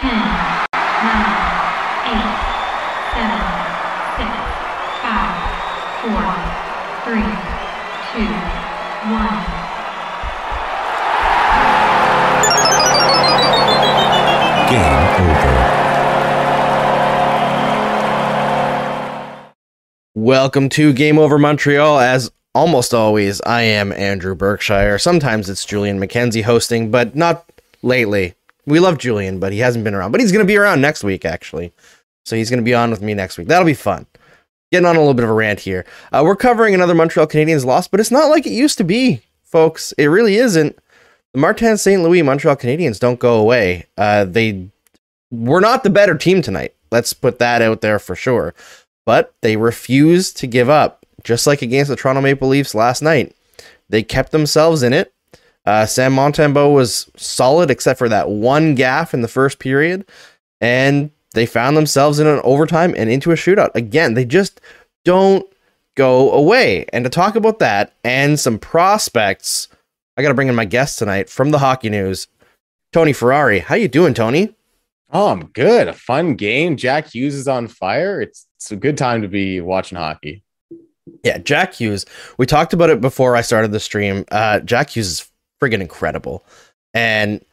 10, 9, 8, 7, 6, 5, 4, 3, 2, 1. Game over. Welcome to Game Over Montreal. As almost always, I am Andrew Berkshire. Sometimes it's Julian McKenzie hosting, but not lately. We love Julian, but he hasn't been around. But he's going to be around next week, actually. So he's going to be on with me next week. That'll be fun. Getting on a little bit of a rant here. Uh, we're covering another Montreal Canadiens loss, but it's not like it used to be, folks. It really isn't. The Martin St. Louis Montreal Canadiens don't go away. Uh, they were not the better team tonight. Let's put that out there for sure. But they refused to give up, just like against the Toronto Maple Leafs last night. They kept themselves in it. Uh, Sam Montembeault was solid, except for that one gaff in the first period, and they found themselves in an overtime and into a shootout. Again, they just don't go away. And to talk about that and some prospects, I got to bring in my guest tonight from the Hockey News, Tony Ferrari. How you doing, Tony? Oh, I'm good. A fun game. Jack Hughes is on fire. It's it's a good time to be watching hockey. Yeah, Jack Hughes. We talked about it before I started the stream. Uh, Jack Hughes is friggin' incredible. And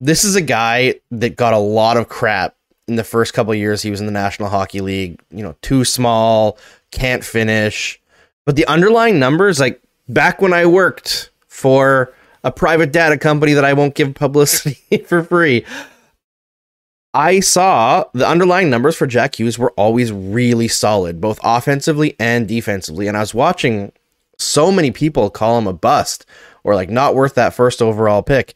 this is a guy that got a lot of crap in the first couple years he was in the National Hockey League. You know, too small, can't finish. But the underlying numbers, like back when I worked for a private data company that I won't give publicity for free, I saw the underlying numbers for Jack Hughes were always really solid, both offensively and defensively. And I was watching so many people call him a bust or like not worth that first overall pick.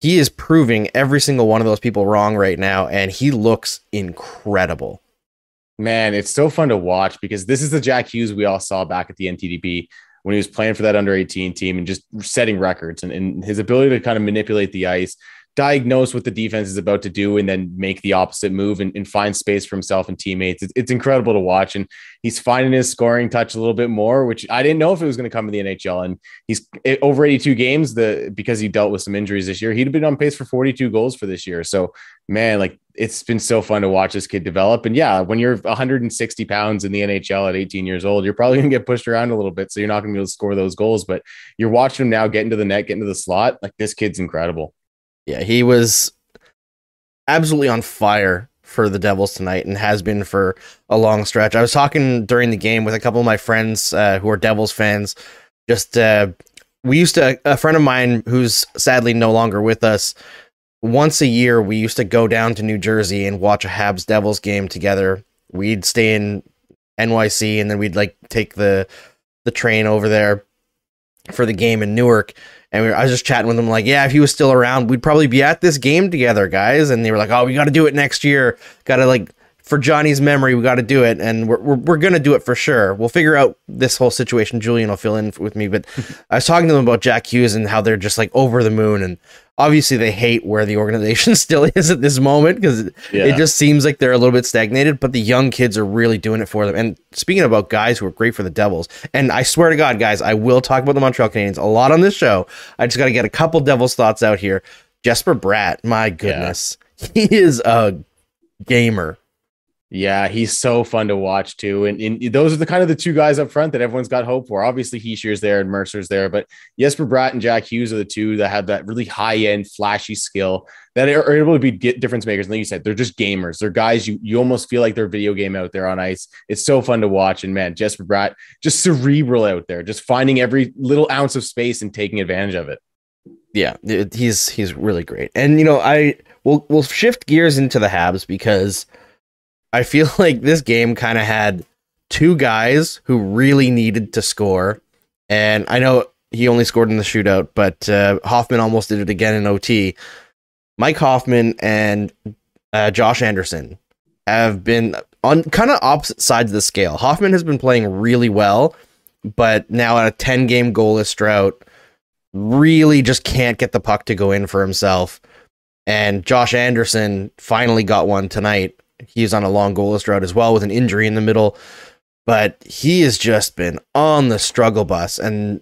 He is proving every single one of those people wrong right now, and he looks incredible. Man, it's so fun to watch because this is the Jack Hughes we all saw back at the NTDP when he was playing for that under 18 team and just setting records and, and his ability to kind of manipulate the ice diagnose what the defense is about to do and then make the opposite move and, and find space for himself and teammates. It's, it's, incredible to watch. And he's finding his scoring touch a little bit more, which I didn't know if it was going to come in the NHL. And he's over 82 games the because he dealt with some injuries this year. He'd have been on pace for 42 goals for this year. So man, like it's been so fun to watch this kid develop. And yeah, when you're 160 pounds in the NHL at 18 years old, you're probably going to get pushed around a little bit. So you're not going to be able to score those goals, but you're watching him now get into the net, get into the slot. Like this kid's incredible. Yeah, he was absolutely on fire for the Devils tonight and has been for a long stretch. I was talking during the game with a couple of my friends uh, who are Devils fans. Just uh, we used to a friend of mine who's sadly no longer with us. Once a year, we used to go down to New Jersey and watch a Habs Devils game together. We'd stay in NYC and then we'd like take the the train over there for the game in Newark. And we were, I was just chatting with them, like, yeah, if he was still around, we'd probably be at this game together, guys. And they were like, oh, we got to do it next year. Got to like for Johnny's memory, we got to do it, and we're we're, we're gonna do it for sure. We'll figure out this whole situation. Julian will fill in with me, but I was talking to them about Jack Hughes and how they're just like over the moon, and obviously they hate where the organization still is at this moment because yeah. it just seems like they're a little bit stagnated. But the young kids are really doing it for them. And speaking about guys who are great for the Devils, and I swear to God, guys, I will talk about the Montreal Canadiens a lot on this show. I just got to get a couple Devils thoughts out here. Jesper Bratt, my goodness, yeah. he is a gamer yeah, he's so fun to watch too. And, and, those are the kind of the two guys up front that everyone's got hope for. Obviously, Hischier's there and Mercer's there, but Jesper Bratt and Jack Hughes are the two that have that really high end, flashy skill that are able to be difference makers. And like you said, they're just gamers. They're guys you you almost feel like they're video game out there on ice. It's so fun to watch. And man, Jesper Bratt just cerebral out there, just finding every little ounce of space and taking advantage of it. Yeah, he's he's really great. And you know, I we'll we'll shift gears into the Habs because I feel like this game kind of had two guys who really needed to score. And I know he only scored in the shootout, but uh, Hoffman almost did it again in OT. Mike Hoffman and uh, Josh Anderson have been on kind of opposite sides of the scale. Hoffman has been playing really well, but now at a 10 game goalless drought, really just can't get the puck to go in for himself. And Josh Anderson finally got one tonight He's on a long goalless drought as well with an injury in the middle. But he has just been on the struggle bus. And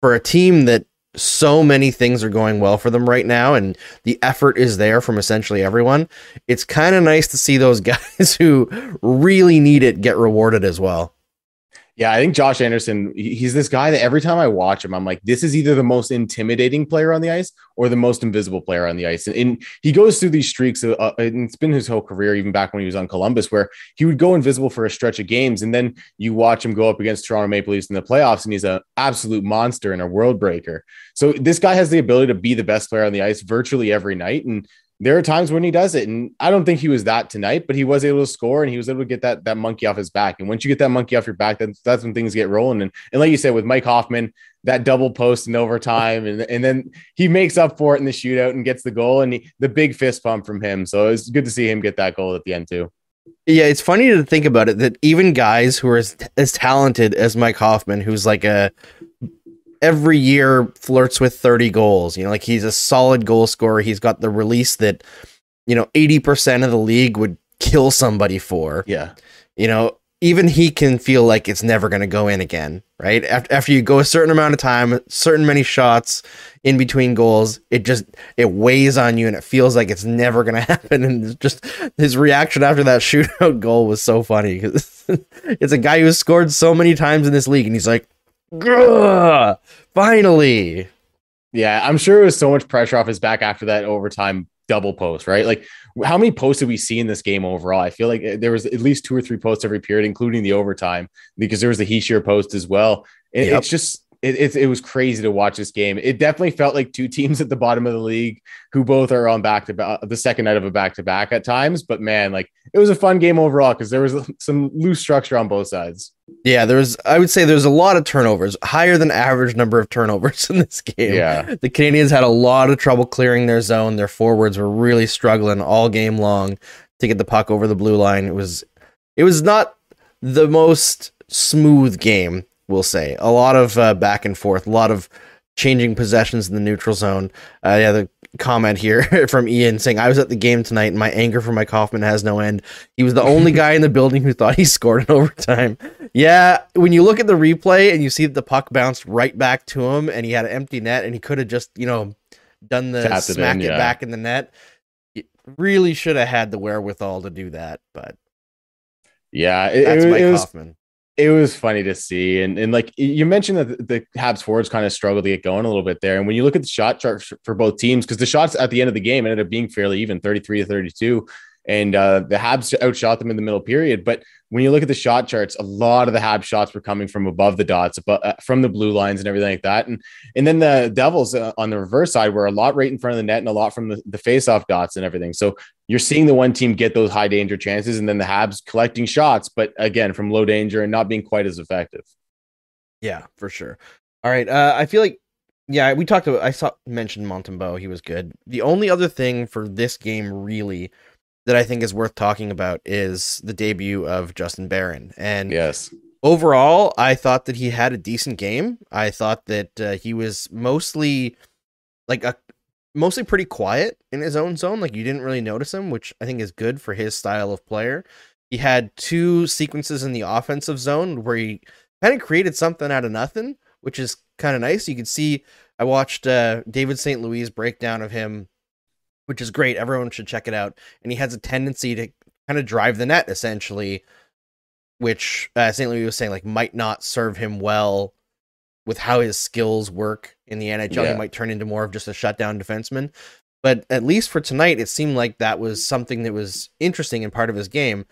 for a team that so many things are going well for them right now and the effort is there from essentially everyone. It's kind of nice to see those guys who really need it get rewarded as well. Yeah, I think Josh Anderson, he's this guy that every time I watch him, I'm like, this is either the most intimidating player on the ice or the most invisible player on the ice. And, and he goes through these streaks, uh, uh, and it's been his whole career, even back when he was on Columbus, where he would go invisible for a stretch of games. And then you watch him go up against Toronto Maple Leafs in the playoffs, and he's an absolute monster and a world breaker. So this guy has the ability to be the best player on the ice virtually every night. And there are times when he does it, and I don't think he was that tonight, but he was able to score and he was able to get that that monkey off his back. And once you get that monkey off your back, that's that's when things get rolling. And and like you said with Mike Hoffman, that double post in overtime, and and then he makes up for it in the shootout and gets the goal and he, the big fist pump from him. So it's good to see him get that goal at the end too. Yeah, it's funny to think about it that even guys who are as, as talented as Mike Hoffman, who's like a every year flirts with 30 goals. You know, like he's a solid goal scorer. He's got the release that, you know, 80% of the league would kill somebody for. Yeah. You know, even he can feel like it's never going to go in again, right? After, after you go a certain amount of time, certain many shots in between goals, it just it weighs on you and it feels like it's never going to happen and just his reaction after that shootout goal was so funny cuz it's a guy who scored so many times in this league and he's like Grr, finally. Yeah, I'm sure it was so much pressure off his back after that overtime double post, right? Like, how many posts did we see in this game overall? I feel like eh, there was at least two or three posts every period, including the overtime, because there was the Hischier post as well. Yep. It's just it, it, it, was crazy to watch this game. It definitely felt like two teams at the bottom of the league who both are on back to back, the second night of a back to back at times. But man, like it was a fun game overall because there was some loose structure on both sides. Yeah, there was, I would say there's a lot of turnovers, higher than average number of turnovers in this game. Yeah. The Canadians had a lot of trouble clearing their zone. Their forwards were really struggling all game long to get the puck over the blue line. It was, it was not the most smooth game we'll say. A lot of uh, back and forth, a lot of changing possessions in the neutral zone. Uh, yeah, the comment here from Ian saying, I was at the game tonight and my anger for Mike Hoffman has no end. He was the only guy in the building who thought he scored in overtime. Yeah, when you look at the replay and you see that the puck bounced right back to him and he had an empty net and he could have just, you know, done the Tapped smack it, in, it back in the net. It really should have had the wherewithal to do that, but yeah, it, that's it, Mike it was, Hoffman it was funny to see. And, and like you mentioned that the Habs forwards kind of struggled to get going a little bit there. And when you look at the shot chart for both teams, because the shots at the end of the game ended up being fairly even 33 to 32. And uh, the Habs outshot them in the middle period. But when you look at the shot charts, a lot of the Habs shots were coming from above the dots, but uh, from the blue lines and everything like that. And and then the Devils uh, on the reverse side were a lot right in front of the net and a lot from the, the face-off dots and everything. So you're seeing the one team get those high danger chances, and then the Habs collecting shots, but again from low danger and not being quite as effective. Yeah, for sure. All right, uh, I feel like yeah, we talked about. I saw mentioned Montembeault. He was good. The only other thing for this game really that I think is worth talking about is the debut of Justin Barron. And yes, overall, I thought that he had a decent game. I thought that uh, he was mostly like a mostly pretty quiet in his own zone. Like you didn't really notice him, which I think is good for his style of player. He had two sequences in the offensive zone where he kind of created something out of nothing, which is kind of nice. You could see I watched uh, David St. Louis breakdown of him which is great. Everyone should check it out. And he has a tendency to kind of drive the net, essentially, which uh, St. Louis was saying like might not serve him well with how his skills work in the NHL. Yeah. He might turn into more of just a shutdown defenseman. But at least for tonight, it seemed like that was something that was interesting and part of his game.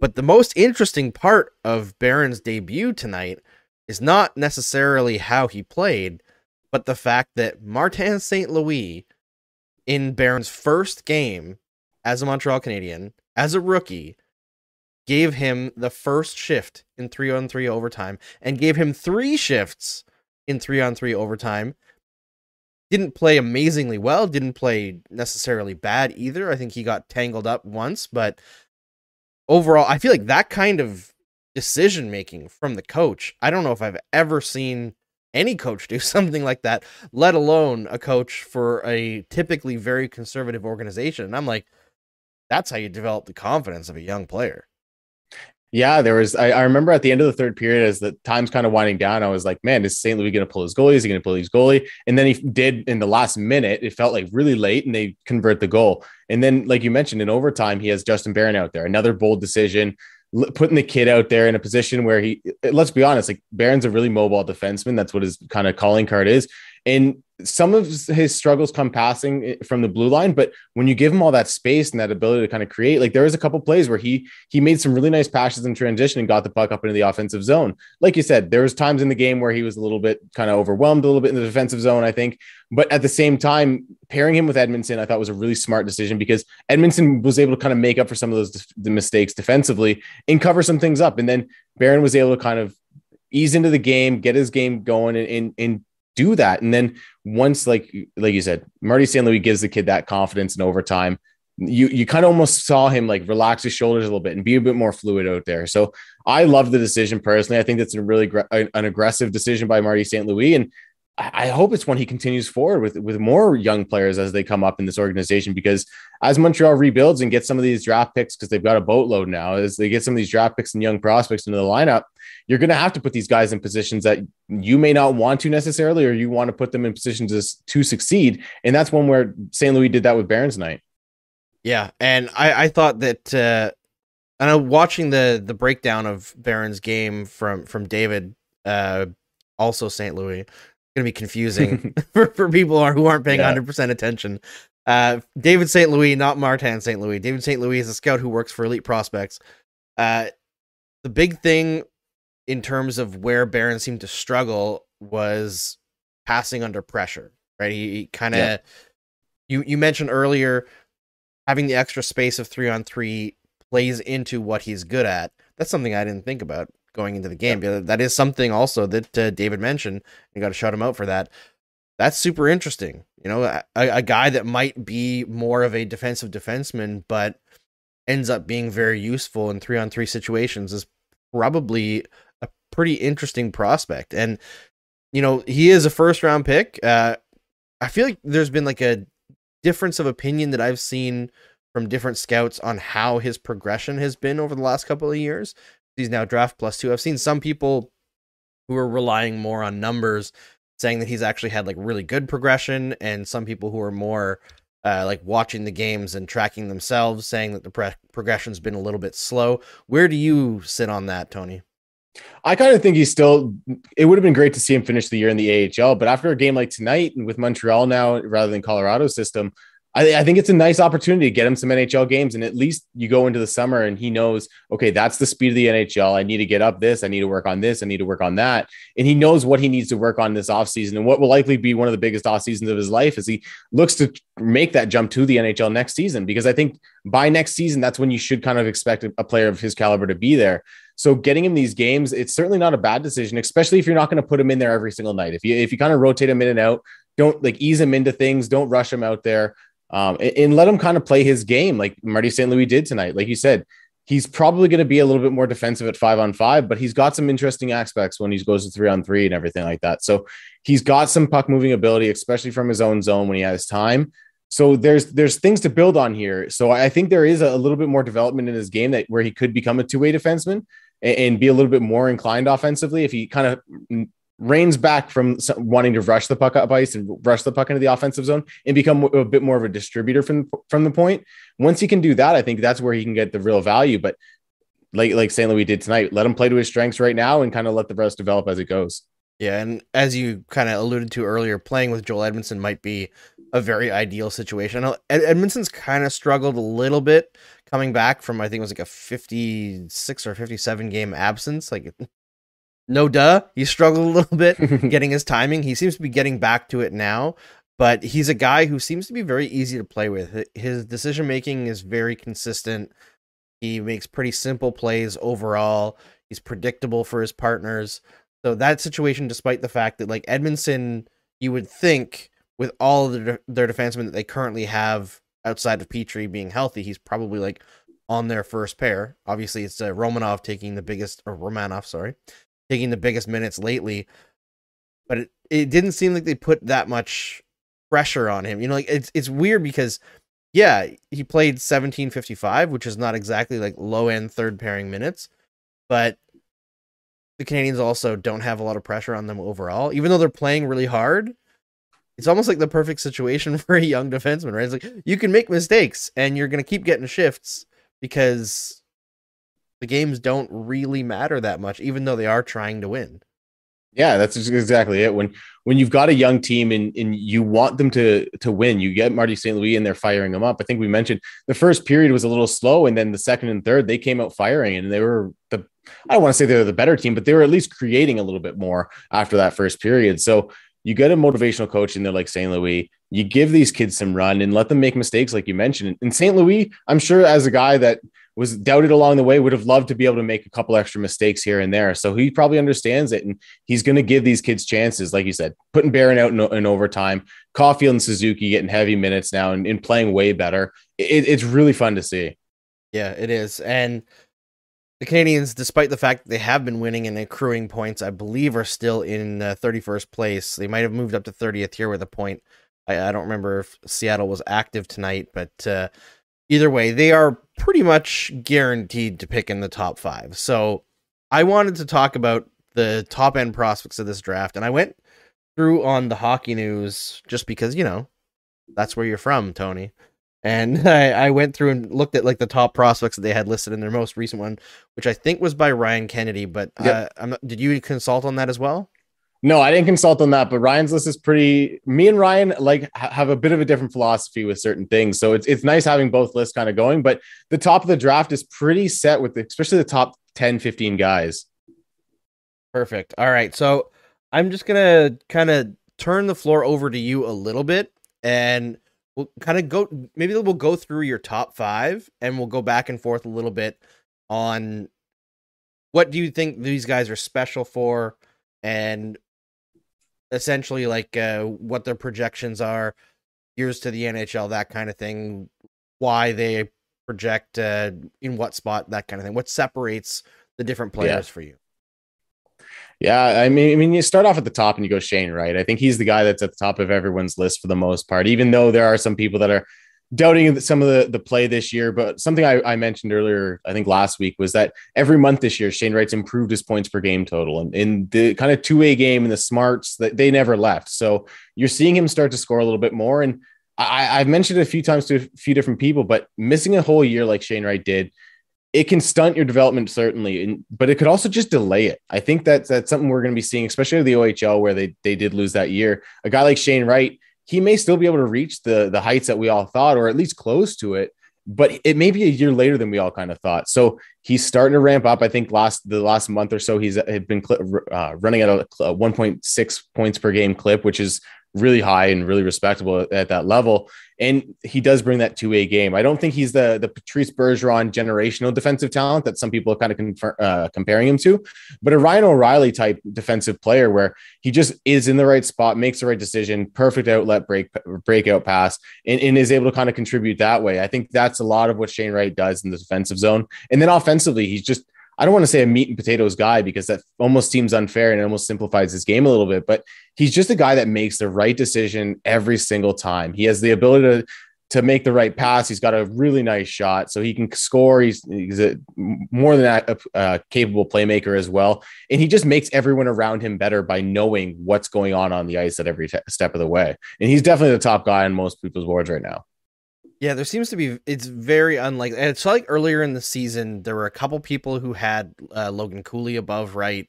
But the most interesting part of Barron's debut tonight is not necessarily how he played, but the fact that Martin St. Louis in Barron's first game as a Montreal Canadian, as a rookie, gave him the first shift in three on three overtime and gave him three shifts in three on three overtime. Didn't play amazingly well, didn't play necessarily bad either. I think he got tangled up once, but overall, I feel like that kind of decision making from the coach, I don't know if I've ever seen any coach do something like that, let alone a coach for a typically very conservative organization. And I'm like, that's how you develop the confidence of a young player. Yeah, there was. I, I, remember at the end of the third period, as the time's kind of winding down, I was like, "Man, is St. Louis going to pull his goalie? Is he going to pull his goalie?" And then he did in the last minute. It felt like really late, and they convert the goal. And then, like you mentioned, in overtime, he has Justin Barron out there, another bold decision, putting the kid out there in a position where he. Let's be honest, like Barron's a really mobile defenseman. That's what his kind of calling card is, and some of his struggles come passing from the blue line, but when you give him all that space and that ability to kind of create, like there was a couple plays where he he made some really nice passes in transition and got the puck up into the offensive zone. Like you said, there was times in the game where he was a little bit kind of overwhelmed a little bit in the defensive zone, I think. But at the same time, pairing him with Edmundson, I thought was a really smart decision because Edmundson was able to kind of make up for some of those the mistakes defensively and cover some things up. And then Barron was able to kind of ease into the game, get his game going, and, and, and do that. And then once, like like you said, Marty St. Louis gives the kid that confidence in overtime. You you kind of almost saw him like relax his shoulders a little bit and be a bit more fluid out there. So I love the decision personally. I think that's a really gr- an aggressive decision by Marty St. Louis, and I hope it's one he continues forward with with more young players as they come up in this organization. Because as Montreal rebuilds and gets some of these draft picks, because they've got a boatload now, as they get some of these draft picks and young prospects into the lineup, you're going to have to put these guys in positions that you may not want to necessarily, or you want to put them in positions to, to succeed. And that's one where St. Louis did that with Barron's night. Yeah, and I, I thought that uh, I know watching the the breakdown of Barron's game from from David, uh, also St. Louis going to be confusing for, for people who aren't paying yeah. 100% attention. Uh, David St. Louis, not Martin St. Louis. David St. Louis is a scout who works for Elite Prospects. Uh, the big thing in terms of where Barron seemed to struggle was passing under pressure, right? He, he kind of, yeah. you, you mentioned earlier, having the extra space of three on three plays into what he's good at. That's something I didn't think about going into the game. Yeah. That is something also that uh, David mentioned. You got to shut him out for that. That's super interesting. You know, a, a, guy that might be more of a defensive defenseman, but ends up being very useful in three on three situations is probably pretty interesting prospect. And, you know, he is a first round pick. Uh, I feel like there's been like a difference of opinion that I've seen from different scouts on how his progression has been over the last couple of years he's now draft plus two. I've seen some people who are relying more on numbers saying that he's actually had like really good progression, and some people who are more uh, like watching the games and tracking themselves saying that the pre- progression's been a little bit slow. Where do you sit on that, Tony? I kind of think he's still. It would have been great to see him finish the year in the AHL, but after a game like tonight and with Montreal now rather than Colorado system, I, I, think it's a nice opportunity to get him some NHL games. And at least you go into the summer and he knows, okay, that's the speed of the NHL. I need to get up this. I need to work on this. I need to work on that. And he knows what he needs to work on this offseason and what will likely be one of the biggest off seasons of his life as he looks to make that jump to the NHL next season. Because I think by next season, that's when you should kind of expect a player of his caliber to be there. So getting him these games, it's certainly not a bad decision, especially if you're not going to put him in there every single night. If you if you kind of rotate him in and out, don't like ease him into things, don't rush him out there um, and, and, let him kind of play his game like Marty St. Louis did tonight. Like you said, he's probably going to be a little bit more defensive at five on five, but he's got some interesting aspects when he goes to three on three and everything like that. So he's got some puck moving ability, especially from his own zone when he has time. So there's there's things to build on here. So I think there is a, little bit more development in his game that where he could become a two way defenseman and, and be a little bit more inclined offensively if he kind of reins back from wanting to rush the puck up ice and rush the puck into the offensive zone and become a bit more of a distributor from from the point. Once he can do that, I think that's where he can get the real value. But like like St. Louis did tonight, let him play to his strengths right now and kind of let the rest develop as it goes. Yeah, and as you kind of alluded to earlier, playing with Joel Edmundson might be a very ideal situation. Ed- Edmundson's kind of struggled a little bit coming back from I think it was like a 56 or 57 game absence. Like no duh, he struggled a little bit getting his timing. He seems to be getting back to it now, but he's a guy who seems to be very easy to play with. His decision making is very consistent. He makes pretty simple plays overall. He's predictable for his partners. So that situation, despite the fact that like Edmundson, you would think with all of their defensemen that they currently have outside of Petry being healthy, he's probably like on their first pair. Obviously, it's uh, Romanov taking the biggest, or Romanov, sorry, taking the biggest minutes lately. But it, it didn't seem like they put that much pressure on him. You know, like it's it's weird because yeah, he played 1755, which is not exactly like low end third pairing minutes, but the Canadians also don't have a lot of pressure on them overall, even though they're playing really hard. It's almost like the perfect situation for a young defenseman, right? It's like you can make mistakes and you're going to keep getting shifts because the games don't really matter that much, even though they are trying to win. Yeah, that's exactly it. When when you've got a young team and, and you want them to to win, you get Marty St. Louis and they're firing them up. I think we mentioned the first period was a little slow, and then the second and third they came out firing, and they were the I don't want to say they were the better team, but they were at least creating a little bit more after that first period. So you get a motivational coach in there like St. Louis, you give these kids some run and let them make mistakes, like you mentioned. In St. Louis, I'm sure as a guy that was doubted along the way, would have loved to be able to make a couple extra mistakes here and there. So he probably understands it, and he's going to give these kids chances, like you said, putting Barron out in, in overtime, Caufield and Suzuki getting heavy minutes now and, and playing way better. It, it's really fun to see. Yeah, it is, and the Canadians, despite the fact that they have been winning and accruing points, I believe are still in uh, 31st place. They might have moved up to 30th here with a point. I, I don't remember if Seattle was active tonight, but uh, either way, they are pretty much guaranteed to pick in the top five. So I wanted to talk about the top end prospects of this draft, and I went through on the hockey news just because, you know, that's where you're from, Tony. And I, I went through and looked at like the top prospects that they had listed in their most recent one, which I think was by Ryan Kennedy. But yep. uh, not, did you consult on that as well? No, I didn't consult on that, but Ryan's list is pretty. Me and Ryan like have a bit of a different philosophy with certain things, so it's it's nice having both lists kind of going. But the top of the draft is pretty set with, the, especially the top 10, 15 guys. Perfect. All right, so I'm just gonna kind of turn the floor over to you a little bit, and we'll kind of go. Maybe we'll go through your top five, and we'll go back and forth a little bit on what do you think these guys are special for and essentially like uh, what their projections are, years to the NHL, that kind of thing, why they project uh, in what spot, that kind of thing. What separates the different players yeah. for you? Yeah, I mean, I mean, you start off at the top and you go Shane, right? I think he's the guy that's at the top of everyone's list for the most part, even though there are some people that are doubting some of the, the play this year, but something I, I, mentioned earlier, I think last week, was that every month this year, Shane Wright's improved his points per game total. And in the kind of two way game and the smarts that they never left. So you're seeing him start to score a little bit more. And I, I've mentioned it a few times to a few different people, but missing a whole year like Shane Wright did, it can stunt your development certainly, and, but it could also just delay it. I think that that's something we're going to be seeing, especially the OHL where they they did lose that year. A guy like Shane Wright, he may still be able to reach the the heights that we all thought, or at least close to it. But it may be a year later than we all kind of thought. So he's starting to ramp up. I think last the last month or so he's been uh, running at a, a 1.6 points per game clip, which is really high and really respectable at that level. And he does bring that two way game. I don't think he's the the Patrice Bergeron generational defensive talent that some people are kind of confer, uh, comparing him to, but a Ryan O'Reilly type defensive player where he just is in the right spot, makes the right decision, perfect outlet break breakout pass, and, and is able to kind of contribute that way. I think that's a lot of what Shane Wright does in the defensive zone. And then offensively, he's just I don't want to say a meat and potatoes guy because that almost seems unfair and it almost simplifies his game a little bit, but he's just a guy that makes the right decision every single time. He has the ability to to make the right pass. He's got a really nice shot, so he can score. He's, he's a more than that a, a capable playmaker as well, and he just makes everyone around him better by knowing what's going on on the ice at every step of the way. And he's definitely the top guy on most people's boards right now. Yeah, there seems to be. It's very unlikely. It's like earlier in the season, there were a couple people who had uh, Logan Cooley above Wright.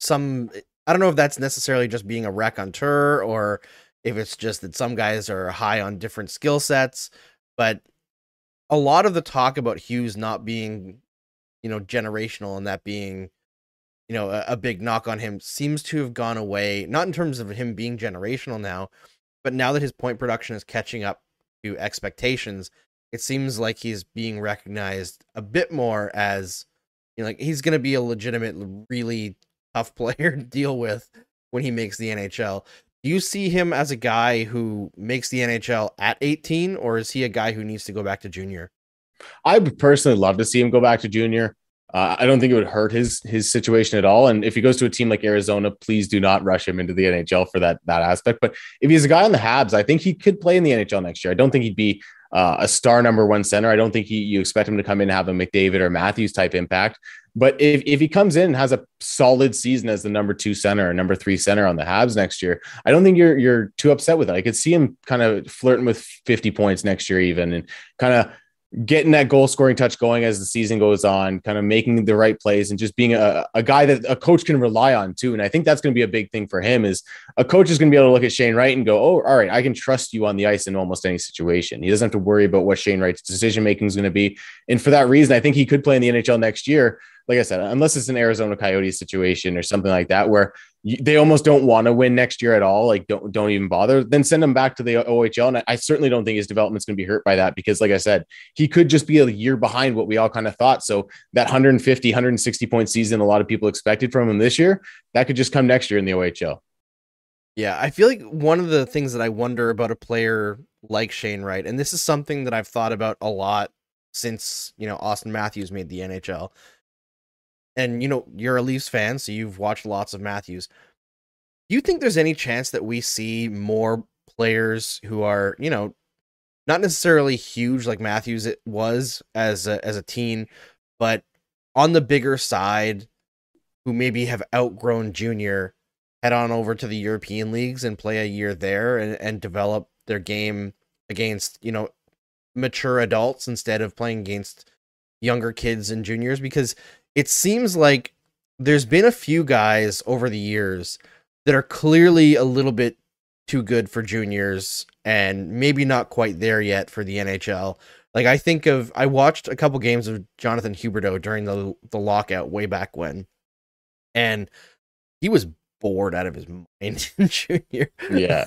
Some, I don't know if that's necessarily just being a raconteur or if it's just that some guys are high on different skill sets. But a lot of the talk about Hughes not being, you know, generational and that being, you know, a, a big knock on him seems to have gone away. Not in terms of him being generational now, but now that his point production is catching up to expectations, it seems like he's being recognized a bit more as you know, like he's going to be a legitimate, really tough player to deal with when he makes the NHL. Do you see him as a guy who makes the NHL at 18, or is he a guy who needs to go back to junior? I personally love to see him go back to junior. Uh, I don't think it would hurt his his situation at all. And if he goes to a team like Arizona, please do not rush him into the NHL for that that aspect. But if he's a guy on the Habs, I think he could play in the NHL next year. I don't think he'd be uh, a star number one center. I don't think he, you expect him to come in and have a McDavid or Matthews type impact. But if, if he comes in and has a solid season as the number two center or number three center on the Habs next year, I don't think you're you're too upset with it. I could see him kind of flirting with 50 points next year, even and kind of getting that goal scoring touch going as the season goes on, kind of making the right plays and just being a, a guy that a coach can rely on too. And I think that's going to be a big thing for him is a coach is going to be able to look at Shane Wright and go, Oh, all right, I can trust you on the ice in almost any situation. He doesn't have to worry about what Shane Wright's decision making is going to be. And for that reason, I think he could play in the NHL next year. Like I said, unless it's an Arizona Coyotes situation or something like that, where they almost don't want to win next year at all. Like don't don't even bother. Then send him back to the OHL. And I certainly don't think his development's going to be hurt by that because, like I said, he could just be a year behind what we all kind of thought. So that 150, 160 point season, a lot of people expected from him this year, that could just come next year in the OHL. Yeah, I feel like one of the things that I wonder about a player like Shane Wright, and this is something that I've thought about a lot since you know Auston Matthews made the NHL and you know you're a Leafs fan, so you've watched lots of Matthews. Do you think there's any chance that we see more players who are, you know, not necessarily huge like Matthews it was as a, as a teen, but on the bigger side, who maybe have outgrown junior, head on over to the European leagues and play a year there and, and develop their game against, you know, mature adults instead of playing against younger kids and juniors because it seems like there's been a few guys over the years that are clearly a little bit too good for juniors and maybe not quite there yet for the NHL. Like I think of I watched a couple games of Jonathan Huberdeau during the the lockout way back when. And he was bored out of his mind in junior. Yeah.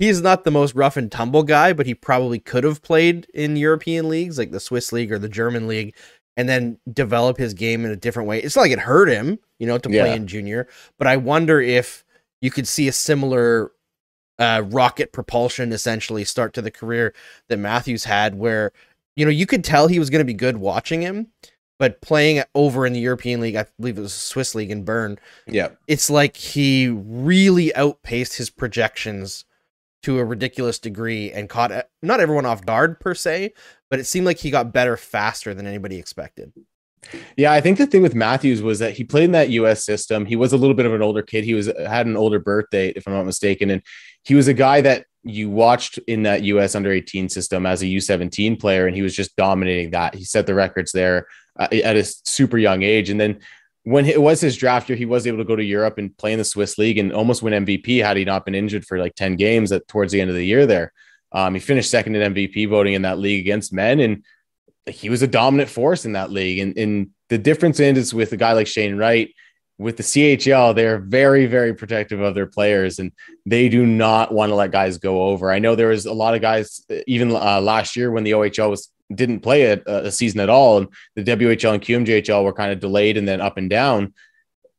he's not the most rough and tumble guy, but he probably could have played in European leagues like the Swiss league or the German league and then develop his game in a different way. It's not like it hurt him, you know, to play yeah. in junior, but I wonder if you could see a similar uh, rocket propulsion essentially start to the career that Matthews had, where you know you could tell he was going to be good watching him, but playing over in the European League, I believe it was Swiss League in Bern. Yeah, it's like he really outpaced his projections to a ridiculous degree and caught not everyone off guard per se, but it seemed like he got better faster than anybody expected. Yeah, I think the thing with Matthews was that he played in that US system. He was a little bit of an older kid. He was had an older birthday, if I'm not mistaken, and he was a guy that you watched in that US under 18 system as a U17 player, and he was just dominating that. He set the records there uh, at a super young age, and then when it was his draft year, he was able to go to Europe and play in the Swiss league and almost win MVP had he not been injured for like 10 games at towards the end of the year there. Um, he finished second in MVP voting in that league against men, and he was a dominant force in that league. And, and the difference is with a guy like Shane Wright, with the CHL, they're very, very protective of their players, and they do not want to let guys go over. I know there was a lot of guys, even uh, last year when the OHL was didn't play a, a season at all, and the WHL and QMJHL were kind of delayed and then up and down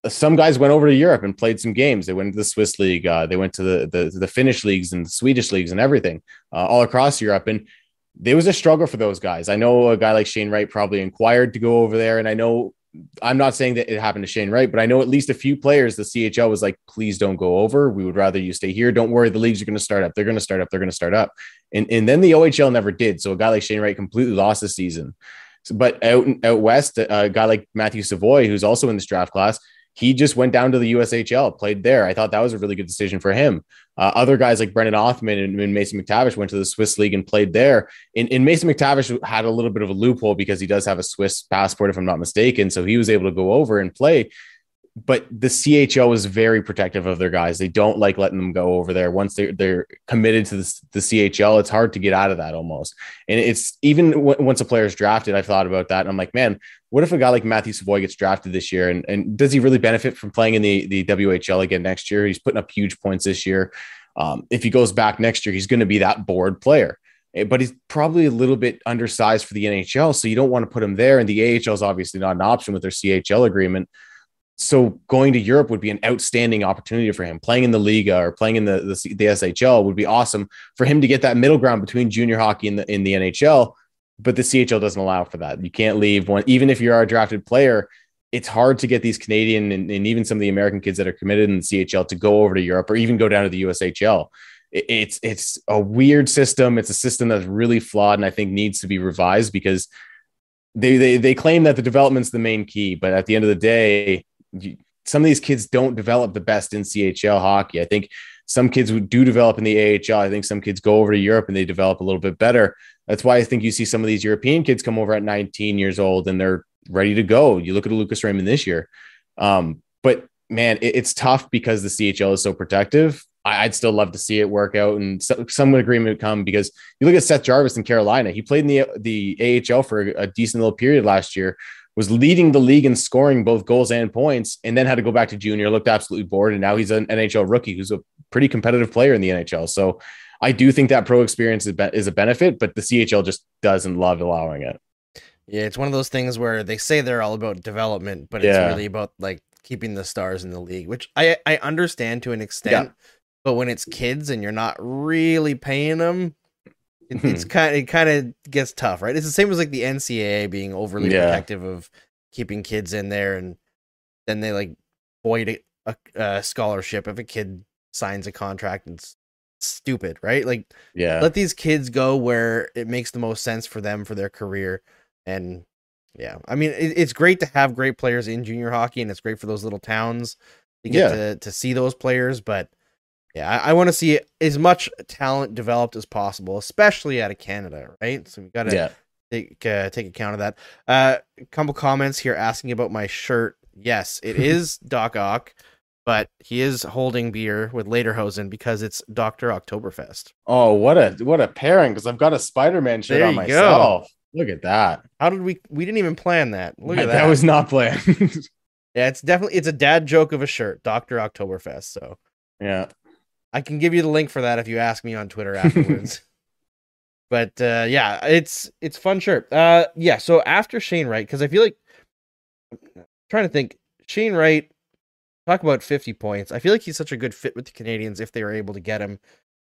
some guys went over to Europe and played some games. They went to the Swiss league. Uh, they went to the, the, the Finnish leagues and the Swedish leagues and everything uh, all across Europe. And there was a struggle for those guys. I know a guy like Shane Wright probably inquired to go over there, and I know I'm not saying that it happened to Shane Wright, but I know at least a few players. The CHL was like, "Please don't go over. We would rather you stay here. Don't worry. The leagues are going to start up. They're going to start up. They're going to start up." And and then the OHL never did. So a guy like Shane Wright completely lost the season. So, but out out west, a guy like Matthew Savoy, who's also in this draft class, he just went down to the USHL, played there. I thought that was a really good decision for him. Uh, other guys like Brennan Othmann and, and, Mason McTavish went to the Swiss league and played there. And, and, Mason McTavish had a little bit of a loophole because he does have a Swiss passport, if I'm not mistaken. So he was able to go over and play but the CHL is very protective of their guys. They don't like letting them go over there. Once they're they're committed to the, the CHL, it's hard to get out of that almost. And it's even w- once a player is drafted, I've thought about that. And I'm like, man, what if a guy like Matthew Savoy gets drafted this year? And, and does he really benefit from playing in the, the WHL again next year? He's putting up huge points this year. Um, if he goes back next year, he's going to be that board player eh, but he's probably a little bit undersized for the NHL. So you don't want to put him there. And the AHL is obviously not an option with their CHL agreement so going to Europe would be an outstanding opportunity for him. Playing in the Liiga or playing in the, the, the SHL would be awesome for him to get that middle ground between junior hockey and the in the NHL. But the CHL doesn't allow for that. You can't leave one, even if you're a drafted player. It's hard to get these Canadian and, and even some of the American kids that are committed in the CHL to go over to Europe or even go down to the USHL. it- it's it's a weird system. It's a system that's really flawed and I think needs to be revised because they they they claim that the development's the main key, but at the end of the day, you, some of these kids don't develop the best in CHL hockey. I think some kids do develop in the AHL. I think some kids go over to Europe and they develop a little bit better. That's why I think you see some of these European kids come over at 19 years old and they're ready to go. You look at Lucas Raymond this year. Um, but man, it, it's tough because the CHL is so protective. I, would still love to see it work out and so, some agreement come because you look at Seth Jarvis in Carolina. He played in the the AHL for a, a decent little period last year, was leading the league in scoring both goals and points, and then had to go back to junior. Looked absolutely bored, and now he's an NHL rookie who's a pretty competitive player in the NHL. So I do think that pro experience is, be- is a benefit, but the CHL just doesn't love allowing it. Yeah, it's one of those things where they say they're all about development, but it's Yeah. really about like keeping the stars in the league, which I I understand to an extent. But when it's kids and you're not really paying them, it, hmm. it's kind it kind of gets tough, right? It's the same as like the NCAA being overly Yeah. protective of keeping kids in there, and then they like void a, a, scholarship if a kid signs a contract and it's stupid, right? Like Yeah. let these kids go where it makes the most sense for them for their career and yeah i mean it, it's great to have great players in junior hockey and it's great for those little towns to get Yeah. to, to see those players but yeah i, I want to see as much talent developed as possible especially out of canada right so we gotta yeah. take uh, take account of that uh a couple comments here asking about my shirt yes it is doc ock but he is holding beer with lederhosen because it's dr oktoberfest Oh, what a what a pairing because I've got a Spider-Man shirt There on you go. myself. Look at that. How did we? We didn't even plan that. Look at that. That was not planned. yeah, it's definitely it's a dad joke of a shirt, Doctor Oktoberfest. So yeah. I can give you the link for that if you ask me on Twitter afterwards. but uh, yeah, it's it's fun shirt. Uh, yeah. So after Shane Wright, because I feel like I'm trying to think, Shane Wright. Talk about fifty points. I feel like he's such a good fit with the Canadians if they were able to get him,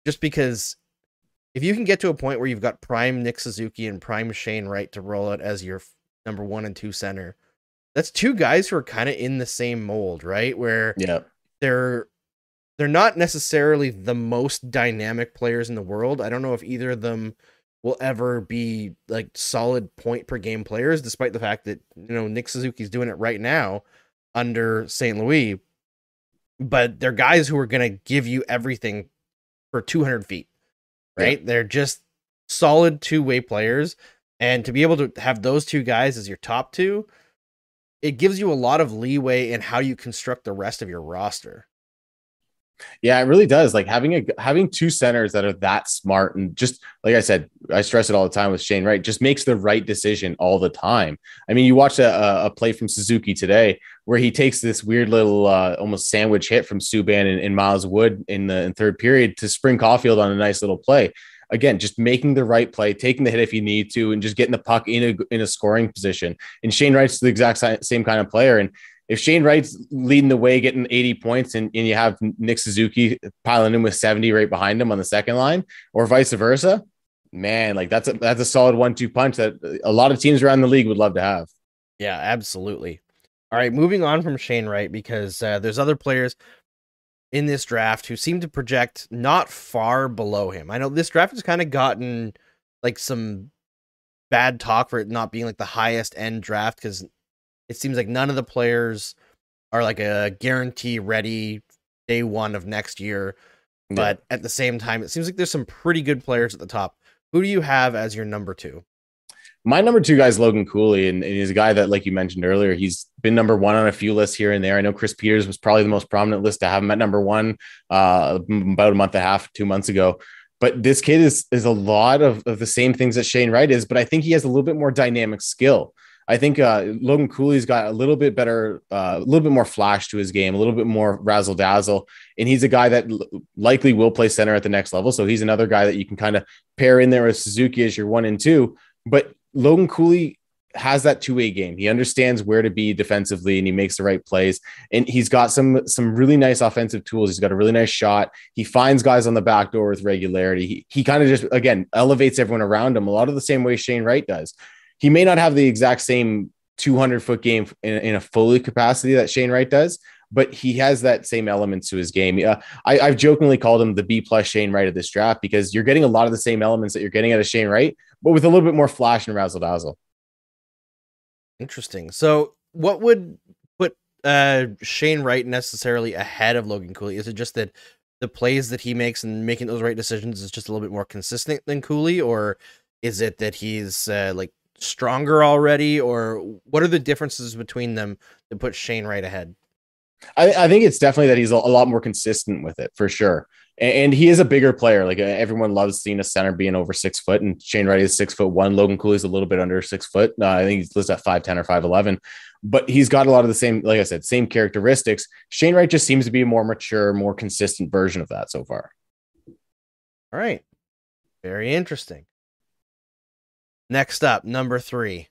just because if you can get to a point where you've got prime Nick Suzuki and prime Shane Wright to roll out as your f- number one and two center, that's two guys who are kind of in the same mold, right? Where Yeah. they're they're not necessarily the most dynamic players in the world. I don't know if either of them will ever be like solid point per game players, despite the fact that you know Nick Suzuki's doing it right now under St. Louis. But they're guys who are gonna give you everything for 200 feet, right? They're just solid two way players, and to be able to have those two guys as your top two, it gives you a lot of leeway in how you construct the rest of your roster. Yeah, it really does. Like having a having two centers that are that smart and just like I said, I stress it all the time with Shane Wright, just makes the right decision all the time. I mean, you watch a, a- play from Suzuki today where he takes this weird little uh, almost sandwich hit from Subban and, and Miles Wood in the in third period to spring Caufield on a nice little play. Again, just making the right play, taking the hit if you need to, and just getting the puck in a in a scoring position. And Shane Wright's the exact same kind of player. And if Shane Wright's leading the way, getting 80 points, and, and you have Nick Suzuki piling in with 70 right behind him on the second line, or vice versa, man, like that's a that's a solid one-two punch that a lot of teams around the league would love to have. Yeah, absolutely. All right, moving on from Shane Wright because uh, there's other players in this draft who seem to project not far below him. I know this draft has kind of gotten like some bad talk for it not being like the highest end draft because it seems like none of the players are like a guarantee ready day one of next year. But at the same time, it seems like there's some pretty good players at the top. Who do you have as your number two? My number two guy is Logan Cooley, and, and he's a guy that, like you mentioned earlier, he's been number one on a few lists here and there. I know Chris Peters was probably the most prominent list to have him at number one uh, about a month and a half, two months ago. But this kid is is a lot of, of the same things that Shane Wright is, but I think he has a little bit more dynamic skill. I think uh, Logan Cooley's got a little bit better, uh, a little bit more flash to his game, a little bit more razzle dazzle, and he's a guy that l- likely will play center at the next level. So he's another guy that you can kind of pair in there with Suzuki as your one and two. But Logan Cooley has that two way game. He understands where to be defensively, and he makes the right plays. And he's got some some really nice offensive tools. He's got a really nice shot. He finds guys on the back door with regularity. He, he kind of just again elevates everyone around him a lot of the same way Shane Wright does. He may not have the exact same 200 foot game in, in a fully capacity that Shane Wright does, but he has that same element to his game. Uh, I, I've jokingly called him the B plus Shane Wright of this draft because you're getting a lot of the same elements that you're getting out of Shane Wright, but with a little bit more flash and razzle dazzle. Interesting. So, what would put uh, Shane Wright necessarily ahead of Logan Cooley? Is it just that the plays that he makes and making those right decisions is just a little bit more consistent than Cooley, or is it that he's uh, like stronger already, or what are the differences between them that put Shane right ahead? I, I think it's definitely that he's a, lot more consistent with it for sure. And, and he is a bigger player. Like uh, everyone loves seeing a center being over six foot, and Shane Wright is six foot one. Logan Cooley is a little bit under six foot. Uh, I think he's listed at five ten or five eleven, but he's got a lot of the same, like I said, same characteristics. Shane Wright just seems to be a more mature, more consistent version of that so far. All right, very interesting. Next up, number three.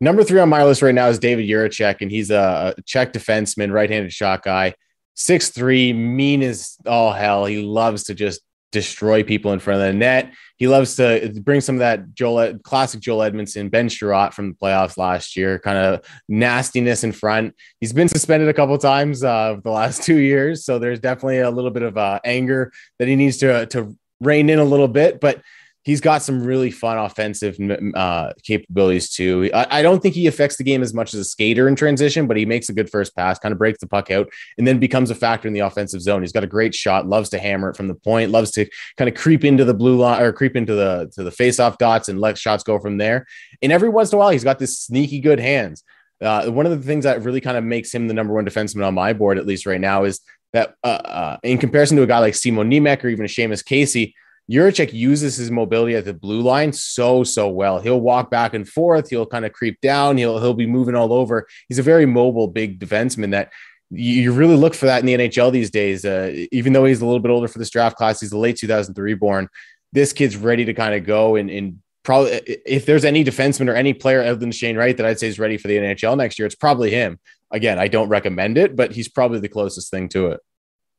Number three on my list right now is David Jiricek, and he's a Czech defenseman, right-handed shot guy, six three, mean as all hell. He loves to just destroy people in front of the net. He loves to bring some of that Joel, classic Joel Edmundson, Ben Chiarot from the playoffs last year, kind of nastiness in front. He's been suspended a couple times uh, the last two years, so there's definitely a little bit of uh, anger that he needs to to rein in a little bit, but he's got some really fun offensive uh, capabilities too. I, I, don't think he affects the game as much as a skater in transition, but he makes a good first pass, kind of breaks the puck out, and then becomes a factor in the offensive zone. He's got a great shot, loves to hammer it from the point, loves to kind of creep into the blue line or creep into the to the face-off dots and let shots go from there. And every once in a while, he's got this sneaky good hands. Uh, one of the things that really kind of makes him the number one defenseman on my board, at least right now, is that uh, uh, in comparison to a guy like Simon Nemec or even a Seamus Casey, Jiricek uses his mobility at the blue line so so well. He'll walk back and forth. He'll kind of creep down. He'll he'll be moving all over. He's a very mobile, big defenseman that you really look for that in the NHL these days. Uh, even though he's a little bit older for this draft class, he's a late 2003 born. This kid's ready to kind of go and, and probably if there's any defenseman or any player other than Shane Wright that I'd say is ready for the NHL next year, it's probably him. Again, I don't recommend it, but he's probably the closest thing to it.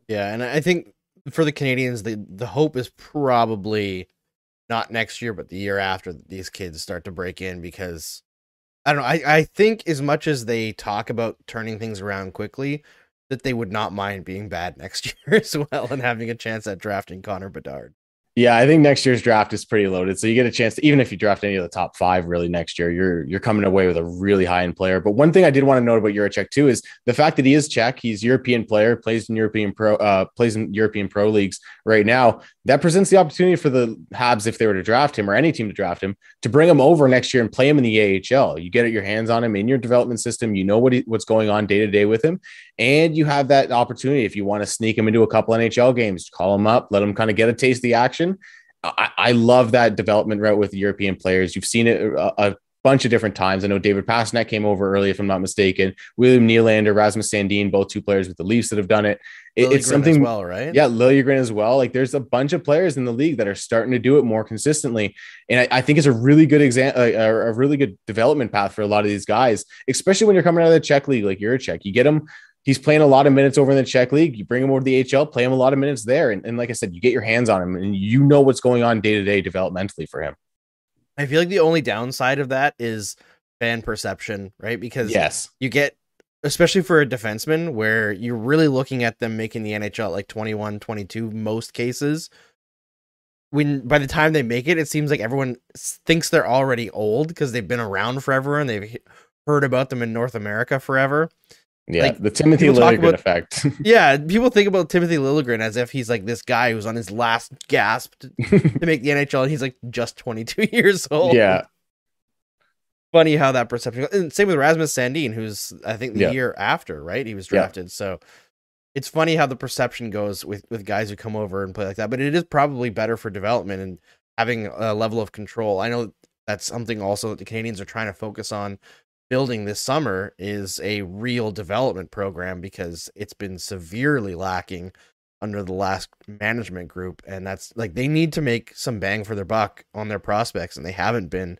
Yeah, and I think for the Canadiens, the the hope is probably not next year, but the year after these kids start to break in because I don't know. I, I think as much as they talk about turning things around quickly, that they would not mind being bad next year as well and having a chance at drafting Connor Bedard. Yeah, I think next year's draft is pretty loaded. So you get a chance to, even if you draft any of the top five really next year, you're you're coming away with a really high end player. But one thing I did want to note about Jiricek too is the fact that he is Czech. He's European player, plays in European pro, uh, plays in European pro leagues right now. That presents the opportunity for the Habs, if they were to draft him or any team to draft him, to bring him over next year and play him in the AHL. You get your hands on him in your development system. You know what he, what's going on day to day with him, and you have that opportunity if you want to sneak him into a couple NHL games, call him up, let him kind of get a taste of the action I, I love that development route with European players. You've seen it a, a bunch of different times. I know David Pastrnak came over early, if I'm not mistaken. William Nylander, Rasmus Sandin, both two players with the Leafs that have done it. it it's something well, right? Yeah, Liljegren as well. Like there's a bunch of players in the league that are starting to do it more consistently, and I, I think it's a really good example, a, a, really good development path for a lot of these guys, especially when you're coming out of the Czech league, like you're a Czech. You get them he's playing a lot of minutes over in the Czech league. You bring him over to the HL, play him a lot of minutes there. And, and like I said, you get your hands on him and you know what's going on day to day developmentally for him. I feel like the only downside of that is fan perception, right? Because yes, you get, especially for a defenseman, where you're really looking at them making the NHL like 21, 22, most cases. When by the time they make it, it seems like everyone thinks they're already old because they've been around forever and they've heard about them in North America forever. Yeah, like, the Timothy Liljegren about, effect. yeah, people think about Timothy Liljegren as if he's like this guy who's on his last gasp to, to make the NHL, and he's like just 22 years old. Yeah. Funny how that perception. And same with Rasmus Sandin, who's I think the yeah. year after, right? He was drafted. Yeah. So it's funny how the perception goes with with guys who come over and play like that. But it is probably better for development and having a level of control. I know that's something also that the Canadiens are trying to focus on building this summer is a real development program because it's been severely lacking under the last management group and that's like they need to make some bang for their buck on their prospects and they haven't been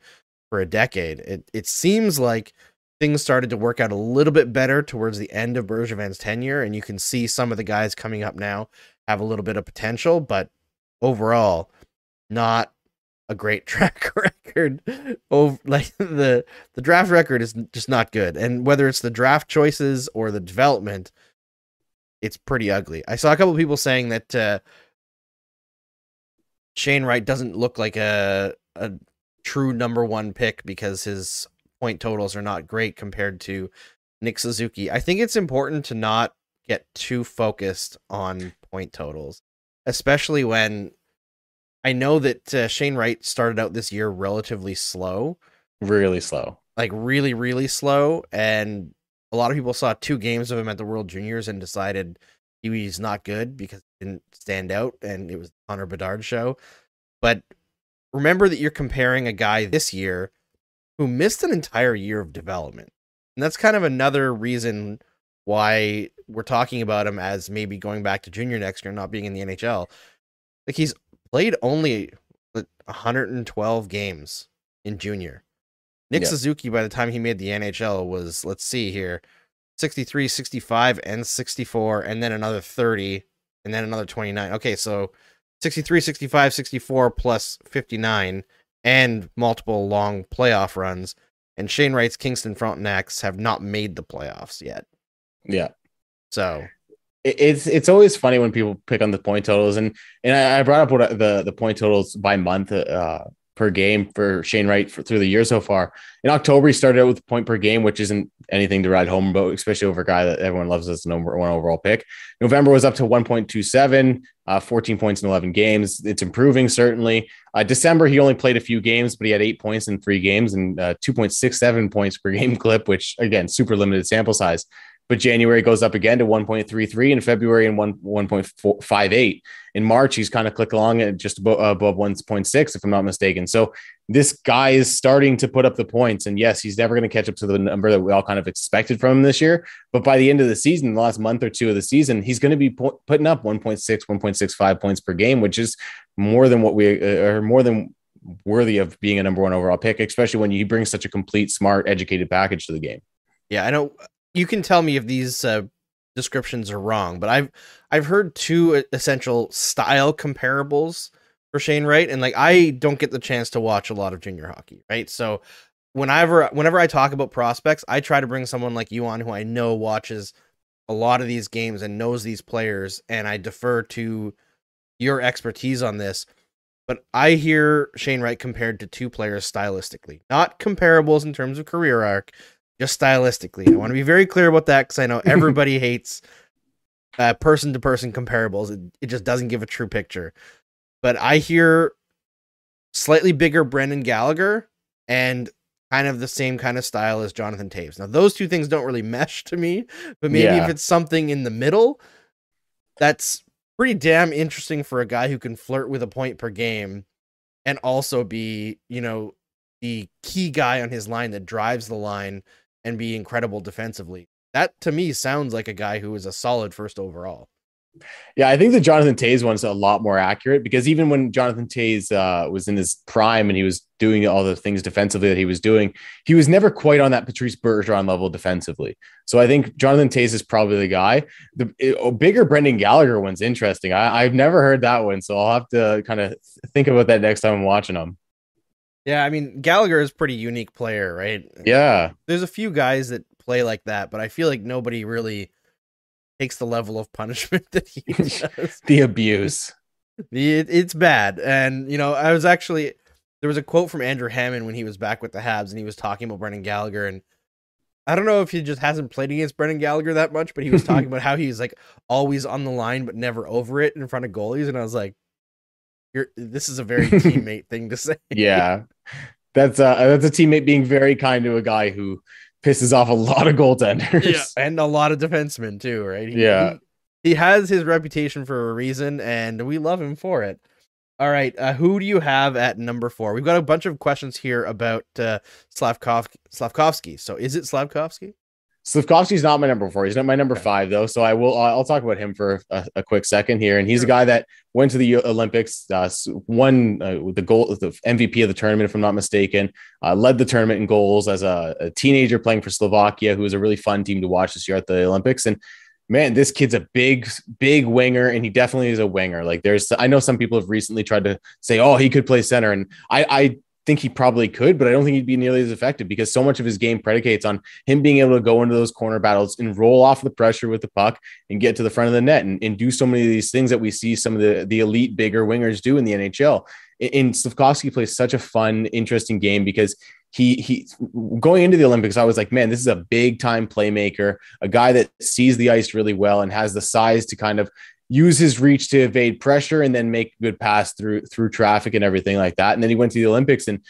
for a decade. It it seems like things started to work out a little bit better towards the end of Bergevin's tenure and you can see some of the guys coming up now have a little bit of potential but overall not a great track record. Over like the the draft record is just not good, and whether it's the draft choices or the development, it's pretty ugly. I saw a couple people saying that uh, Shane Wright doesn't look like a a true number one pick because his point totals are not great compared to Nick Suzuki. I think it's important to not get too focused on point totals, especially when I know that uh, Shane Wright started out this year relatively slow, Really slow. like really, really slow. And a lot of people saw two games of him at the World Juniors and decided he was not good because he didn't stand out and it was the Connor Bedard show. But remember that you're comparing a guy this year who missed an entire year of development. And that's kind of another reason why we're talking about him as maybe going back to junior next year, not being in the NHL. Like he's played only 112 games in junior. Nick. Suzuki, by the time he made the NHL, was, let's see here, 63, 65, and 64, and then another 30, and then another 29. Okay, so 63, 65, 64 plus 59, and multiple long playoff runs. And Shane Wright's Kingston Frontenacs have not made the playoffs yet. Yeah. So It's it's always funny when people pick on the point totals and and I, brought up what the the point totals by month uh, per game for Shane Wright for, through the year so far. In October, he started out with point per game, which isn't anything to ride home about, especially over a guy that everyone loves as number one overall pick. November was up to 1.27, uh, 14 points in 11 games. It's improving, certainly. Uh, December, he only played a few games, but he had eight points in three games and uh, 2.67 points per game clip, which, again, super limited sample size. But January goes up again to 1.33 in February and 1, 1.58. In March, he's kind of click along at just above, above 1.6, if I'm not mistaken. So this guy is starting to put up the points. And yes, he's never going to catch up to the number that we all kind of expected from him this year. But by the end of the season, the last month or two of the season, he's going to be pu- putting up 1.6, 1.65 points per game, which is more than what we uh, are more than worthy of being a number one overall pick, especially when you bring such a complete, smart, educated package to the game. yeah, I don't. You can tell me if these uh, descriptions are wrong, but I've I've heard two essential style comparables for Shane Wright, and like I don't get the chance to watch a lot of junior hockey, right? So whenever whenever I talk about prospects, I try to bring someone like you on who I know watches a lot of these games and knows these players, and I defer to your expertise on this. But I hear Shane Wright compared to two players stylistically, not comparables in terms of career arc, just stylistically. I want to be very clear about that because I know everybody hates uh, person to person comparables. It, it just doesn't give a true picture. But I hear slightly bigger Brendan Gallagher and kind of the same kind of style as Jonathan Toews. Now, those two things don't really mesh to me, but maybe Yeah. if it's something in the middle, that's pretty damn interesting for a guy who can flirt with a point per game and also be, you know, the key guy on his line that drives the line and be incredible defensively. That to me sounds like a guy who is a solid first overall. Yeah, I think the Jonathan Toews one's a lot more accurate because even when Jonathan Toews uh, was in his prime and he was doing all the things defensively that he was doing, he was never quite on that Patrice Bergeron level defensively. So I think Jonathan Toews is probably the guy. The a bigger Brendan Gallagher one's interesting. I, I've never heard that one, so I'll have to kind of think about that next time I'm watching them. Yeah, I mean Gallagher is a pretty unique player, right? Yeah, There's a few guys that play like that, but I feel like nobody really takes the level of punishment that he does. the abuse. It, it's bad. And, you know, I was actually, there was a quote from Andrew Hammond when he was back with the Habs and he was talking about Brendan Gallagher. And I don't know if he just hasn't played against Brendan Gallagher that much, but he was talking about how he's like always on the line, but never over it in front of goalies. And I was like, you're, this is a very teammate thing to say. Yeah, that's uh, that's a teammate being very kind to a guy who pisses off a lot of goaltenders. Yeah, and a lot of defensemen too, right? He- Yeah. he, he has his reputation for a reason, and we love him for it. All right, uh, who do you have at number four? We've got a bunch of questions here about uh, Slavkov Slavkovsky. So, is it Slavkovsky? Slavkovsky's not my number four. He's not my number five though. So I will. I'll talk about him for a, a quick second here. And he's a guy that went to the Olympics, uh, won uh, the goal, the MVP of the tournament, if I'm not mistaken. Uh, led the tournament in goals as a, a teenager playing for Slovakia, who was a really fun team to watch this year at the Olympics. And man, this kid's a big, big winger, and he definitely is a winger. Like there's, I know some people have recently tried to say, oh, he could play center, and I, I think he probably could, but I don't think he'd be nearly as effective because so much of his game predicates on him being able to go into those corner battles and roll off the pressure with the puck and get to the front of the net and, and do so many of these things that we see some of the, the elite bigger wingers do in the NHL. And Slavkovsky plays such a fun, interesting game because he he going into the Olympics, I was like, man, this is a big time playmaker, a guy that sees the ice really well and has the size to kind of use his reach to evade pressure and then make a good pass through through traffic and everything like that. And then he went to the Olympics and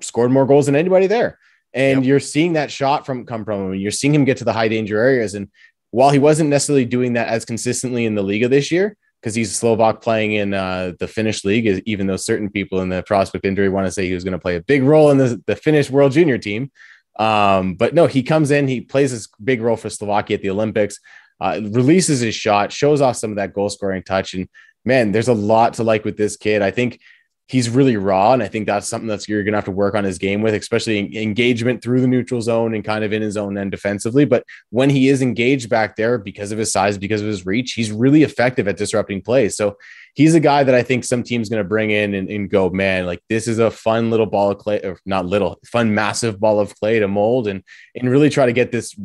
scored more goals than anybody there. And yep. you're seeing that shot from come from him. You're seeing him get to the high danger areas. And while he wasn't necessarily doing that as consistently in the Liiga this year, because he's Slovak playing in uh, the Finnish league, even though certain people in the prospect injury want to say he was going to play a big role in the, the Finnish World Junior team. Um, but no, he comes in, he plays this big role for Slovakia at the Olympics uh, releases his shot, shows off some of that goal scoring touch. And man, there's a lot to like with this kid. I think he's really raw. And I think that's something that's you're going to have to work on his game with, especially engagement through the neutral zone and kind of in his own end defensively. But when he is engaged back there because of his size, because of his reach, he's really effective at disrupting plays. So he's a guy that I think some team's going to bring in and, and, go, man, like this is a fun little ball of clay, or not little, fun, massive ball of clay to mold and, and really try to get this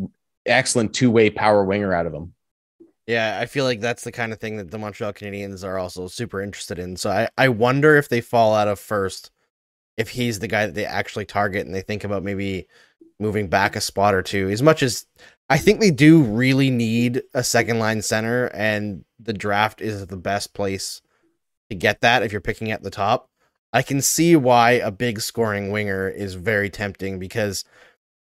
excellent two way power winger out of him. Yeah, I feel like that's the kind of thing that the Montreal Canadiens are also super interested in. So I, I wonder if they fall out of first, if he's the guy that they actually target and they think about maybe moving back a spot or two. As much as I think they do really need a second line center, and the draft is the best place to get that if you're picking at the top. I can see why a big scoring winger is very tempting because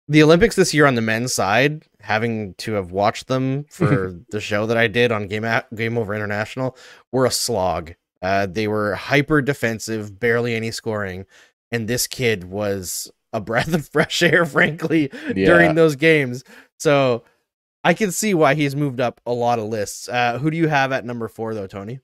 the Olympics this year on the men's side, having to have watched them for the show that I did on Game Game Over International, were a slog. Uh, they were hyper defensive, barely any scoring, and this kid was a breath of fresh air, frankly, yeah. during those games. So I can see why he's moved up a lot of lists. Uh, who do you have at number four, though, Tony?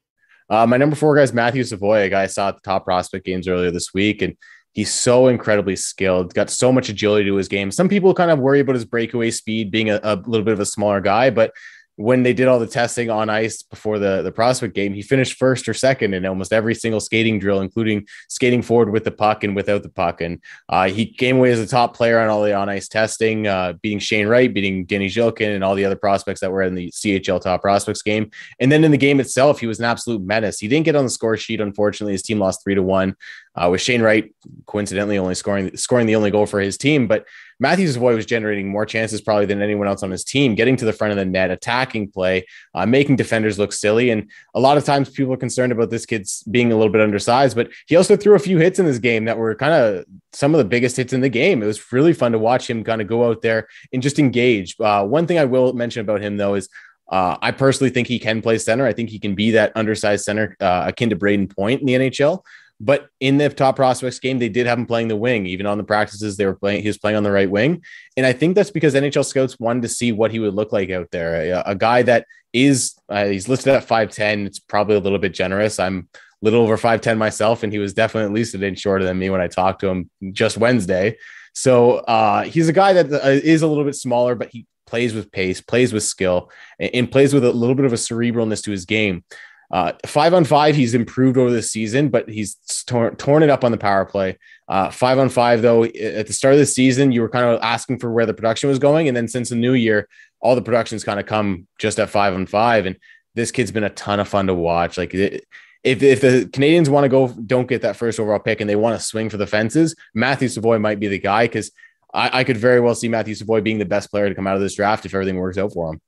Uh, my number four guy is Matthew Savoie, a guy I saw at the top prospect games earlier this week, and He's so incredibly skilled, got so much agility to his game. Some people kind of worry about his breakaway speed being a, a little bit of a smaller guy, but when they did all the testing on ice before the, the prospect game, he finished first or second in almost every single skating drill, including skating forward with the puck and without the puck. And uh, he came away as a top player on all the on ice testing, uh, beating Shane Wright, beating Danny Zhilkin, and all the other prospects that were in the CHL top prospects game. And then in the game itself, he was an absolute menace. He didn't get on the score sheet, unfortunately. His team lost three to one, uh, with Shane Wright coincidentally only scoring scoring the only goal for his team. But Matthew Savoie was generating more chances probably than anyone else on his team, getting to the front of the net, attacking play, uh, making defenders look silly. And a lot of times people are concerned about this kid's being a little bit undersized, but he also threw a few hits in this game that were kind of some of the biggest hits in the game. It was really fun to watch him kind of go out there and just engage. Uh, one thing I will mention about him though is uh, I personally think he can play center. I think he can be that undersized center uh, akin to Brayden Point in the NHL. But in the top prospects game, they did have him playing the wing. Even on the practices, they were playing. He was playing on the right wing, and I think that's because NHL scouts wanted to see what he would look like out there. A, a guy that is uh, he's listed at five ten. It's probably a little bit generous. I'm a little over five ten myself, and he was definitely at least an inch shorter than me when I talked to him just Wednesday. So uh, he's a guy that uh, is a little bit smaller, but he plays with pace, plays with skill, and, and plays with a little bit of a cerebralness to his game. Uh, five on five, he's improved over the season, but he's torn, torn it up on the power play. Uh, five on five, though, at the start of the season, you were kind of asking for where the production was going. And then since the new year, all the production's kind of come just at five on five. And this kid's been a ton of fun to watch. Like, it, if, if the Canadiens want to go, don't get that first overall pick and they want to swing for the fences, Matthew Savoie might be the guy because I, I could very well see Matthew Savoie being the best player to come out of this draft if everything works out for him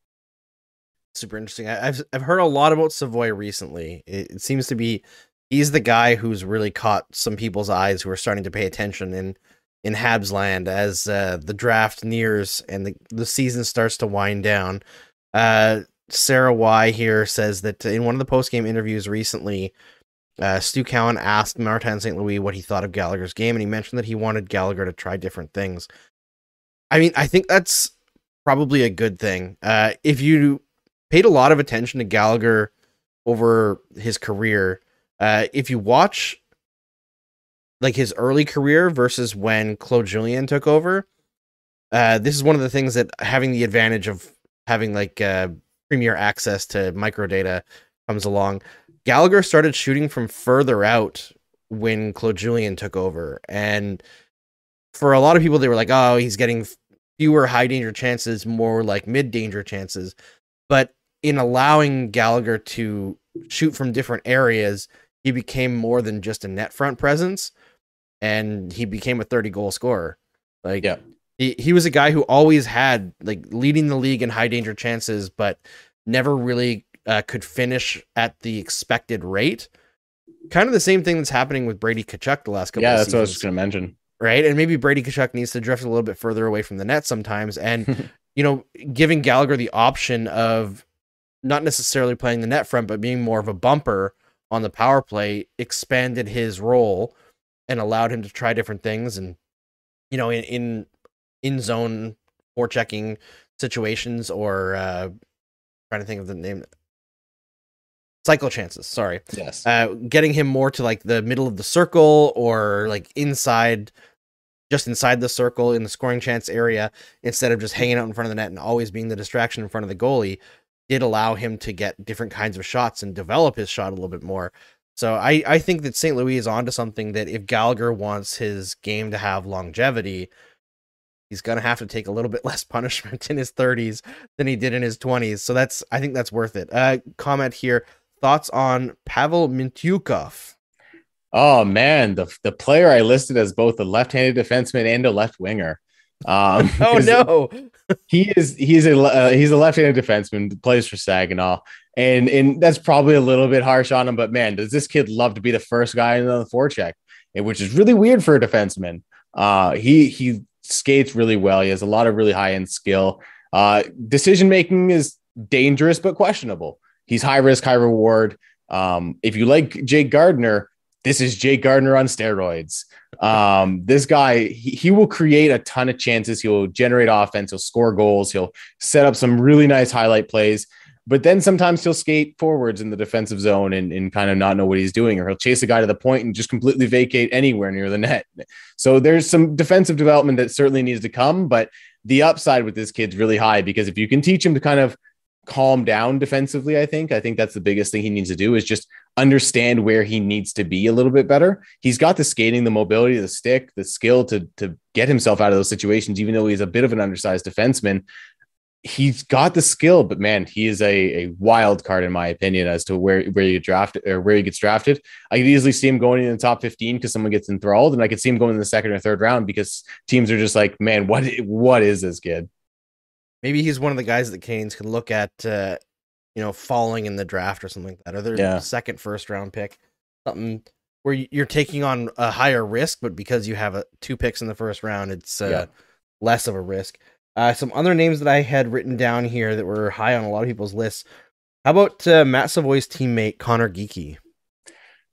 super interesting. I, have I've heard a lot about Savoie recently. It, it, seems to be he's the guy who's really caught some people's eyes who are starting to pay attention in in Habs land as uh, the draft nears and the the season starts to wind down. Uh, Sarah Y here says that in one of the post game interviews recently, uh, Stu Cowan asked Martin St. Louis what he thought of Gallagher's game, and he mentioned that he wanted Gallagher to try different things. I mean, I think that's probably a good thing. Uh, if you paid a lot of attention to Gallagher over his career. Uh, if you watch like his early career versus when Claude Julien took over, uh, this is one of the things that having the advantage of having like uh, premier access to microdata comes along. Gallagher started shooting from further out when Claude Julien took over. And for a lot of people, they were like, oh, he's getting fewer high danger chances, more like mid danger chances. But in allowing Gallagher to shoot from different areas, he became more than just a net front presence and he became a 30 goal scorer. Like, Yeah. he, he was a guy who always had like leading the league in high danger chances, but never really uh, could finish at the expected rate. Kind of the same thing that's happening with Brady Tkachuk the last couple Yeah, of that's what I was just gonna mention. right? And maybe Brady Tkachuk needs to drift a little bit further away from the net sometimes, and you know, giving Gallagher the option of not necessarily playing the net front, but being more of a bumper on the power play expanded his role and allowed him to try different things, and you know, in in, in zone or checking situations or uh, trying to think of the name. Cycle chances, sorry Yes. uh, getting him more to like the middle of the circle or like inside, just inside the circle in the scoring chance area instead of just hanging out in front of the net and always being the distraction in front of the goalie did allow him to get different kinds of shots and develop his shot a little bit more. So I, I think that St. Louis is onto something that if Gallagher wants his game to have longevity, he's gonna have to take a little bit less punishment in his 30s than he did in his 20s. So that's I think that's worth it. Uh comment here. Thoughts on Pavel Mintyukov? Oh man, the the player I listed as both a left-handed defenseman and a left winger. Um, Oh no. He is he's a uh, he's a left-handed defenseman, plays for Saginaw, and and that's probably a little bit harsh on him. But man, does this kid love to be the first guy in the forecheck, and which is really weird for a defenseman. Uh, he he skates really well. He has a lot of really high-end skill. Uh, decision making is dangerous but questionable. He's high risk, high reward. Um, if you like Jake Gardiner, this is Jake Gardiner on steroids. Um, this guy, he, he will create a ton of chances. He'll generate offense. He'll score goals. He'll set up some really nice highlight plays. But then sometimes he'll skate forwards in the defensive zone and, and kind of not know what he's doing, or he'll chase a guy to the point and just completely vacate anywhere near the net. So there's some defensive development that certainly needs to come, but the upside with this kid's really high because if you can teach him to kind of calm down defensively, I think, I think that's the biggest thing he needs to do is just understand where he needs to be a little bit better. He's got the skating, the mobility, the stick, the skill to to get himself out of those situations, even though he's a bit of an undersized defenseman. He's got the skill, but man, he is a, a wild card in my opinion as to where where you draft or where he gets drafted. I could easily see him going in the top 15 because someone gets enthralled, and I could see him going in the second or third round because teams are just like, man, what what is this kid? Maybe he's one of the guys that Canes can look at, uh, you know, falling in the draft or something like that, or their Yeah. second first round pick, something where you're taking on a higher risk, but because you have a, two picks in the first round, it's uh, Yeah. less of a risk. Uh, some other names that I had written down here that were high on a lot of people's lists. How about uh, Matt Savoie's teammate Connor Geekie?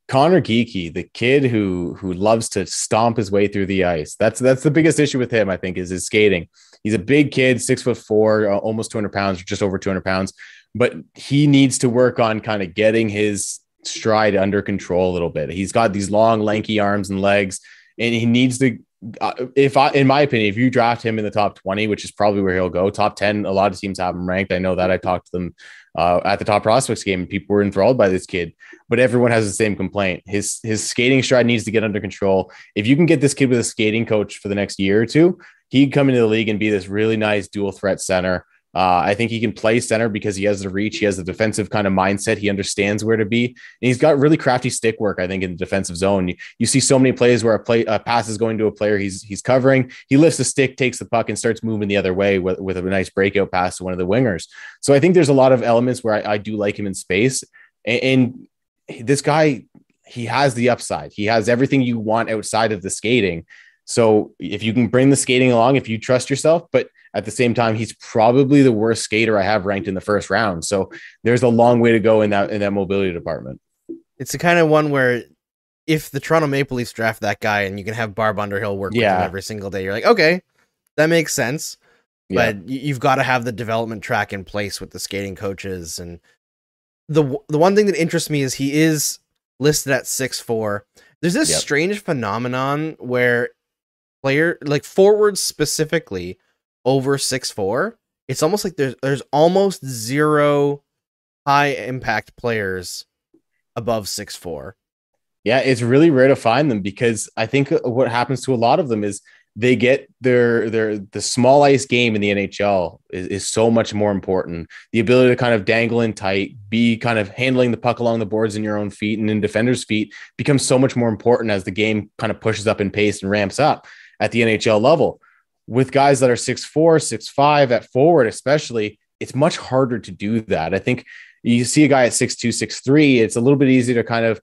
Connor Geekie, the kid who who loves to stomp his way through the ice. That's that's the biggest issue with him, I think, is his skating. He's a big kid, six foot four, almost 200 pounds, just over 200 pounds, but he needs to work on kind of getting his stride under control a little bit. He's got these long, lanky arms and legs, and he needs to. Uh, if I, in my opinion, if you draft him in the top 20, which is probably where he'll go, top 10, a lot of teams have him ranked. I know that I talked to them uh, at the top prospects game, and people were enthralled by this kid. But everyone has the same complaint. His his skating stride needs to get under control. If you can get this kid with a skating coach for the next year or two, he'd come into the league and be this really nice dual threat center. Uh, I think he can play center because he has the reach. He has the defensive kind of mindset. He understands where to be. And he's got really crafty stick work, I think, in the defensive zone. You, you see so many plays where a play a pass is going to a player he's he's covering. He lifts the stick, takes the puck, and starts moving the other way with, with a nice breakout pass to one of the wingers. So I think there's a lot of elements where I, I do like him in space. And, and this guy, he has the upside. He has everything you want outside of the skating. So if you can bring the skating along, if you trust yourself, but at the same time, he's probably the worst skater I have ranked in the first round. So there's a long way to go in that in that mobility department. It's the kind of one where if the Toronto Maple Leafs draft that guy and you can have Barb Underhill work with Yeah. him every single day, you're like, okay, that makes sense. Yeah. But you've got to have the development track in place with the skating coaches. And the the one thing that interests me is he is listed at six four. There's this Yep. strange phenomenon where player like forwards specifically over six four it's almost like there's there's almost zero high impact players above six four. Yeah, it's really rare to find them because I think what happens to a lot of them is they get their their the small ice game in the NHL is, is so much more important. The ability to kind of dangle in tight, be kind of handling the puck along the boards in your own feet and in defenders' feet becomes so much more important as the game kind of pushes up in pace and ramps up at the NHL level. With guys that are six four, six five at forward, especially, it's much harder to do that. I think you see a guy at six two, six three, it's a little bit easier to kind of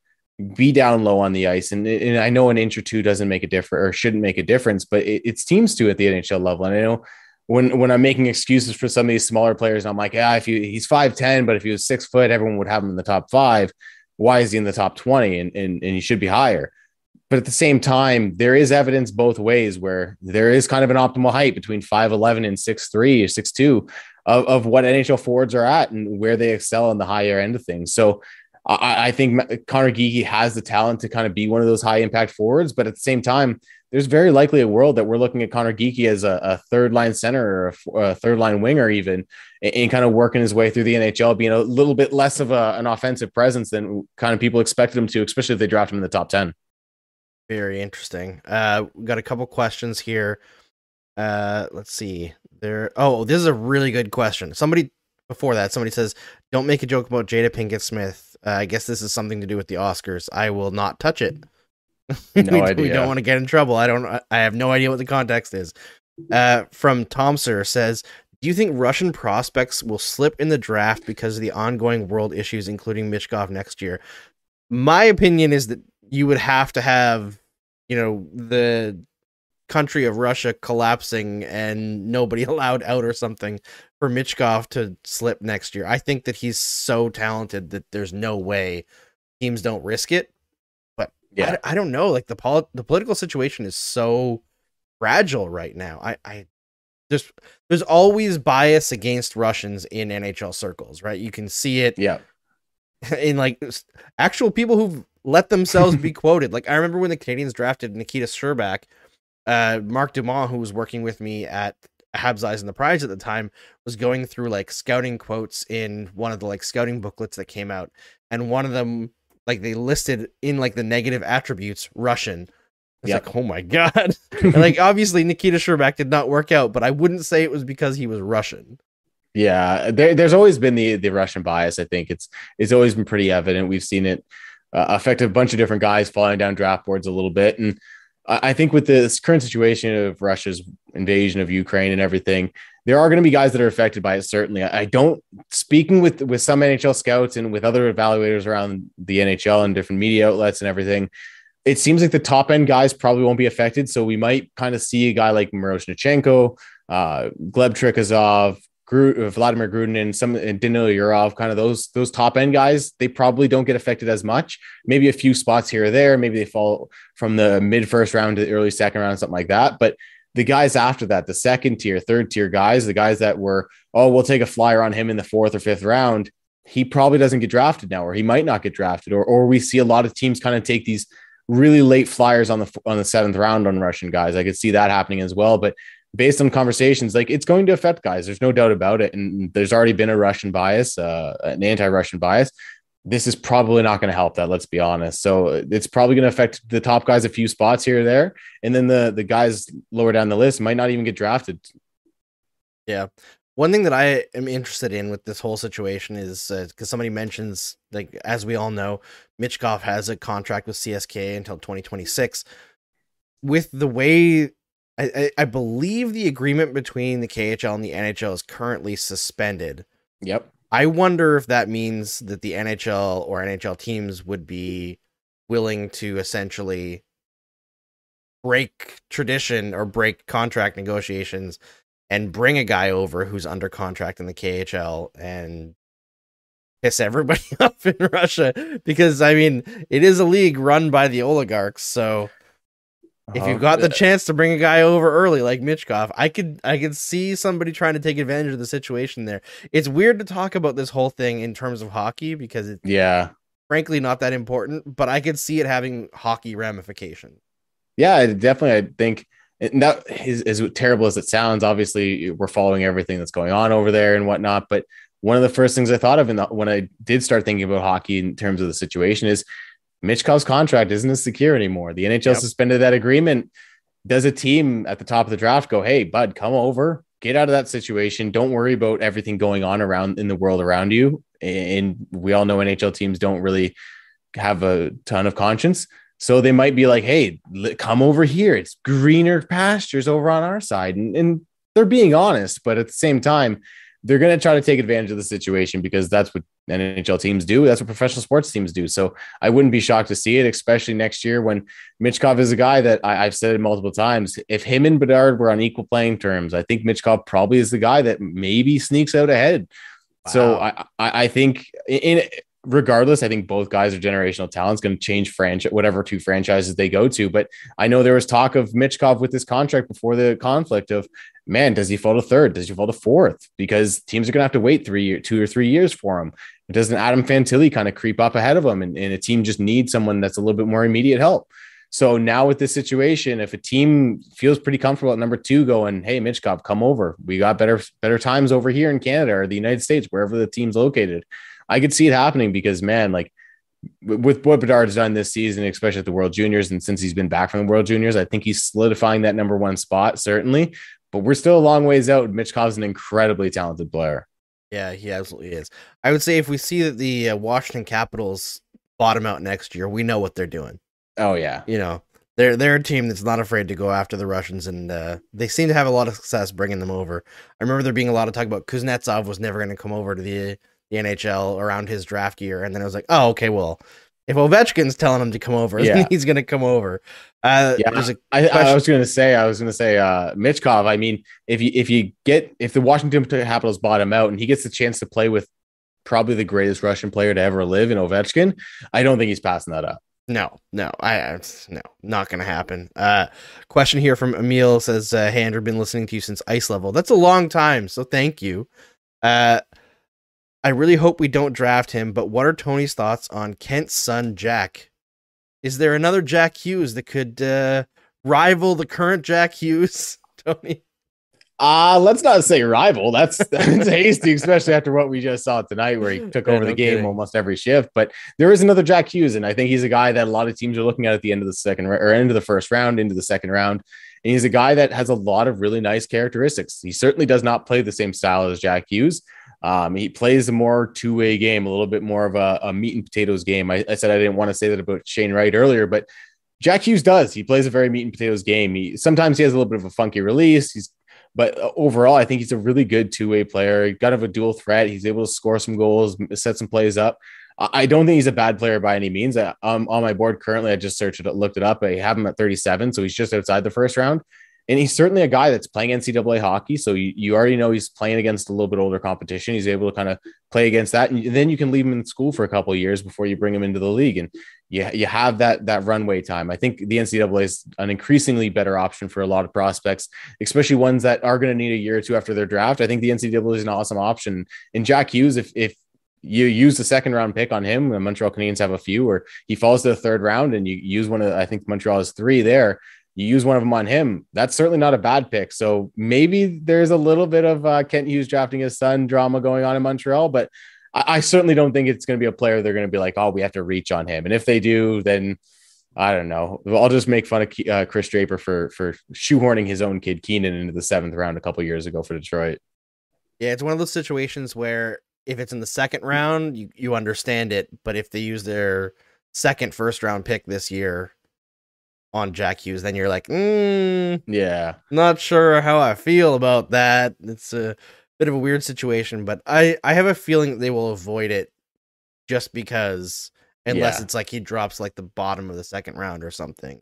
be down low on the ice. And, and I know an inch or two doesn't make a difference or shouldn't make a difference, but it, it's teams to at the NHL level. And I know when when I'm making excuses for some of these smaller players, I'm like, yeah, if you, he's five ten, but if he was six foot, everyone would have him in the top five. Why is he in the top twenty? And and, and he should be higher. But at the same time, there is evidence both ways where there is kind of an optimal height between 5'11 and 6'3 or 6'2 of, of what NHL forwards are at and where they excel in the higher end of things. So I, I think Connor Geekie has the talent to kind of be one of those high impact forwards, but at the same time, there's very likely a world that we're looking at Connor Geekie as a, a third line center or a, a, third line winger, even and, and, kind of working his way through the NHL, being a little bit less of a, an offensive presence than kind of people expected him to, especially if they draft him in the top 10. Very interesting. Uh, we got a couple questions here. Uh, let's see. There. Oh, this is a really good question. Somebody before that, somebody says, "Don't make a joke about Jada Pinkett Smith. Uh, I guess this is something to do with the Oscars. I will not touch it. No we, idea. we don't want to get in trouble. I don't. I have no idea what the context is. Uh, from Tom Sir says, "Do you think Russian prospects will slip in the draft because of the ongoing world issues, including Michkov next year?" My opinion is that you would have to have, you know, the country of Russia collapsing and nobody allowed out or something for Michkov to slip next year. I think that he's so talented that there's no way teams don't risk it. But Yeah. I, I don't know. Like the pol- the political situation is so fragile right now. I, I just there's always bias against Russians in NHL circles, right? You can see it Yeah. in like actual people who've let themselves be quoted. Like I remember when the Canadiens drafted Nikita Scherbak, uh, Mark Dumont, who was working with me at Habs Eyes and the Prize at the time, was going through like scouting quotes in one of the like scouting booklets that came out, and one of them like they listed in like the negative attributes Russian. It's Yep. like, oh my god! and like obviously Nikita Scherbak did not work out, but I wouldn't say it was because he was Russian. Yeah, there, there's always been the the Russian bias. I think it's it's always been pretty evident. We've seen it uh, affect a bunch of different guys falling down draft boards a little bit, and I I think with this current situation of Russia's invasion of Ukraine and everything, there are going to be guys that are affected by it. Certainly, I I don't. Speaking with with some NHL scouts and with other evaluators around the NHL and different media outlets and everything, it seems like the top end guys probably won't be affected. So we might kind of see a guy like Miroshnichenko, uh, Gleb Trikozov, Gru- uh, Vladimir Gruden and some and Danilo Yurov, kind of those those top end guys. They probably don't get affected as much. Maybe a few spots here or there. Maybe they fall from the mid first round to the early second round, something like that. But the guys after that, the second tier, third tier guys, the guys that were, oh, we'll take a flyer on him in the fourth or fifth round. He probably doesn't get drafted now, or he might not get drafted, or or we see a lot of teams kind of take these really late flyers on the on the seventh round on Russian guys. I could see that happening as well. But based on conversations, like it's going to affect guys. There's no doubt about it. And there's already been a Russian bias, uh, an anti-Russian bias. This is probably not going to help that. Let's be honest. So it's probably going to affect the top guys a few spots here or there, and then the the guys lower down the list might not even get drafted. Yeah. One thing that I am interested in with this whole situation is because somebody mentions, like, as we all know, Michkov has a contract with CSK until 2026. With the way I, I, believe the agreement between the KHL and the NHL is currently suspended. Yep. I wonder if that means that the NHL or NHL teams would be willing to essentially break tradition or break contract negotiations and bring a guy over who's under contract in the KHL and piss everybody off in Russia because I mean it is a league run by the oligarchs so if uh-huh. you've got the chance to bring a guy over early like Michkov, I could I could see somebody trying to take advantage of the situation there. It's weird to talk about this whole thing in terms of hockey because it's yeah, frankly not that important, but I could see it having hockey ramifications. yeah, definitely. I think and that is as terrible as it sounds. Obviously, we're following everything that's going on over there and whatnot. But one of the first things I thought of in the, when I did start thinking about hockey in terms of the situation is Michkov's contract isn't as secure anymore. The NHL yep. suspended that agreement. Does a team at the top of the draft go, "Hey, bud, come over, get out of that situation. Don't worry about everything going on around in the world around you." And we all know NHL teams don't really have a ton of conscience. So they might be like, hey, come over here. It's greener pastures over on our side. And, and they're being honest, but at the same time, they're going to try to take advantage of the situation because that's what NHL teams do. That's what professional sports teams do. So I wouldn't be shocked to see it, especially next year when Michkov is a guy that I, have said it multiple times. If him and Bedard were on equal playing terms, I think Michkov probably is the guy that maybe sneaks out ahead. Wow. So I, I think in regardless, I think both guys are generational talents, going to change franchise, whatever two franchises they go to. But I know there was talk of Michkov with this contract before the conflict of, man, does he fall to third? Does he fall to fourth? Because teams are going to have to wait three, two or three years for him. Doesn't Adam Fantilli kind of creep up ahead of him, and, and a team just needs someone that's a little bit more immediate help? So now with this situation, if a team feels pretty comfortable at number two, going, "Hey, Michkov, come over. We got better better times over here in Canada or the United States, wherever the team's located." I could see it happening because man, like with what Bedard's done this season, especially at the World Juniors, and since he's been back from the World Juniors, I think he's solidifying that number one spot certainly. But we're still a long ways out. Michkov's an incredibly talented player. Yeah, he absolutely is. I would say if we see that the uh, Washington Capitals bottom out next year, we know what they're doing. Oh yeah, you know they're they're a team that's not afraid to go after the Russians, and uh, they seem to have a lot of success bringing them over. I remember there being a lot of talk about Kuznetsov was never going to come over to the the NHL around his draft year, and then I was like, oh, okay, well, if Ovechkin's telling him to come over, yeah. then he's going to come over. Uh, yeah, I, I, was going to say, I was going to say, uh, Michkov. I mean, if you if you get if the Washington Capitals bottom out and he gets the chance to play with probably the greatest Russian player to ever live in Ovechkin, I don't think he's passing that up. No, no, I no, not gonna happen. Uh, question here from Emil says, uh, "Hey Andrew, been listening to you since ice level. That's a long time, so thank you." Uh, I really hope we don't draft him, but what are Tony's thoughts on Kent's son, Jack? Is there another Jack Hughes that could uh, rival the current Jack Hughes, Tony? Uh, let's not say rival. That's that's hasty, especially after what we just saw tonight, where he took over no the game kidding. almost every shift. But there is another Jack Hughes, and I think he's a guy that a lot of teams are looking at at the end of the second or end of the first round, into the second round. And he's a guy that has a lot of really nice characteristics. He certainly does not play the same style as Jack Hughes, um, he plays a more two way game, a little bit more of a, a meat and potatoes game. I, I, said I didn't want to say that about Shane Wright earlier, but Jack Hughes does. He plays a very meat and potatoes game. He sometimes he has a little bit of a funky release. He's but uh, overall, I think he's a really good two way player. Kind of a dual threat. He's able to score some goals, set some plays up. I don't think he's a bad player by any means. I, am on my board currently. I just searched it, looked it up. I have him at 37, so he's just outside the first round and he's certainly a guy that's playing NCAA hockey. So you, you already know he's playing against a little bit older competition. He's able to kind of play against that, and then you can leave him in school for a couple years before you bring him into the league, and you you have that that runway time. I think the NCAA is an increasingly better option for a lot of prospects, especially ones that are going to need a year or two after their draft. I think the NCAA is an awesome option. And Jack Hughes, if if you use the second round pick on him, the Montreal Canadiens have a few, or he falls to the third round and you use one of I think Montreal has three there you use one of them on him. That's certainly not a bad pick. So maybe there's a little bit of uh, Kent Hughes drafting his son drama going on in Montreal, but I, I certainly don't think it's going to be a player they're going to be like, oh, we have to reach on him. And if they do, then I don't know. I'll just make fun of uh, Chris Draper for for shoehorning his own kid Keenan into the seventh round a couple years ago for Detroit. Yeah, it's one of those situations where if it's in the second round, you, you understand it, but if they use their second first round pick this year, on Jack Hughes, then you're like, mm, yeah, not sure how I feel about that. It's a bit of a weird situation, but I I have a feeling they will avoid it just because unless yeah. it's like he drops like the bottom of the second round or something.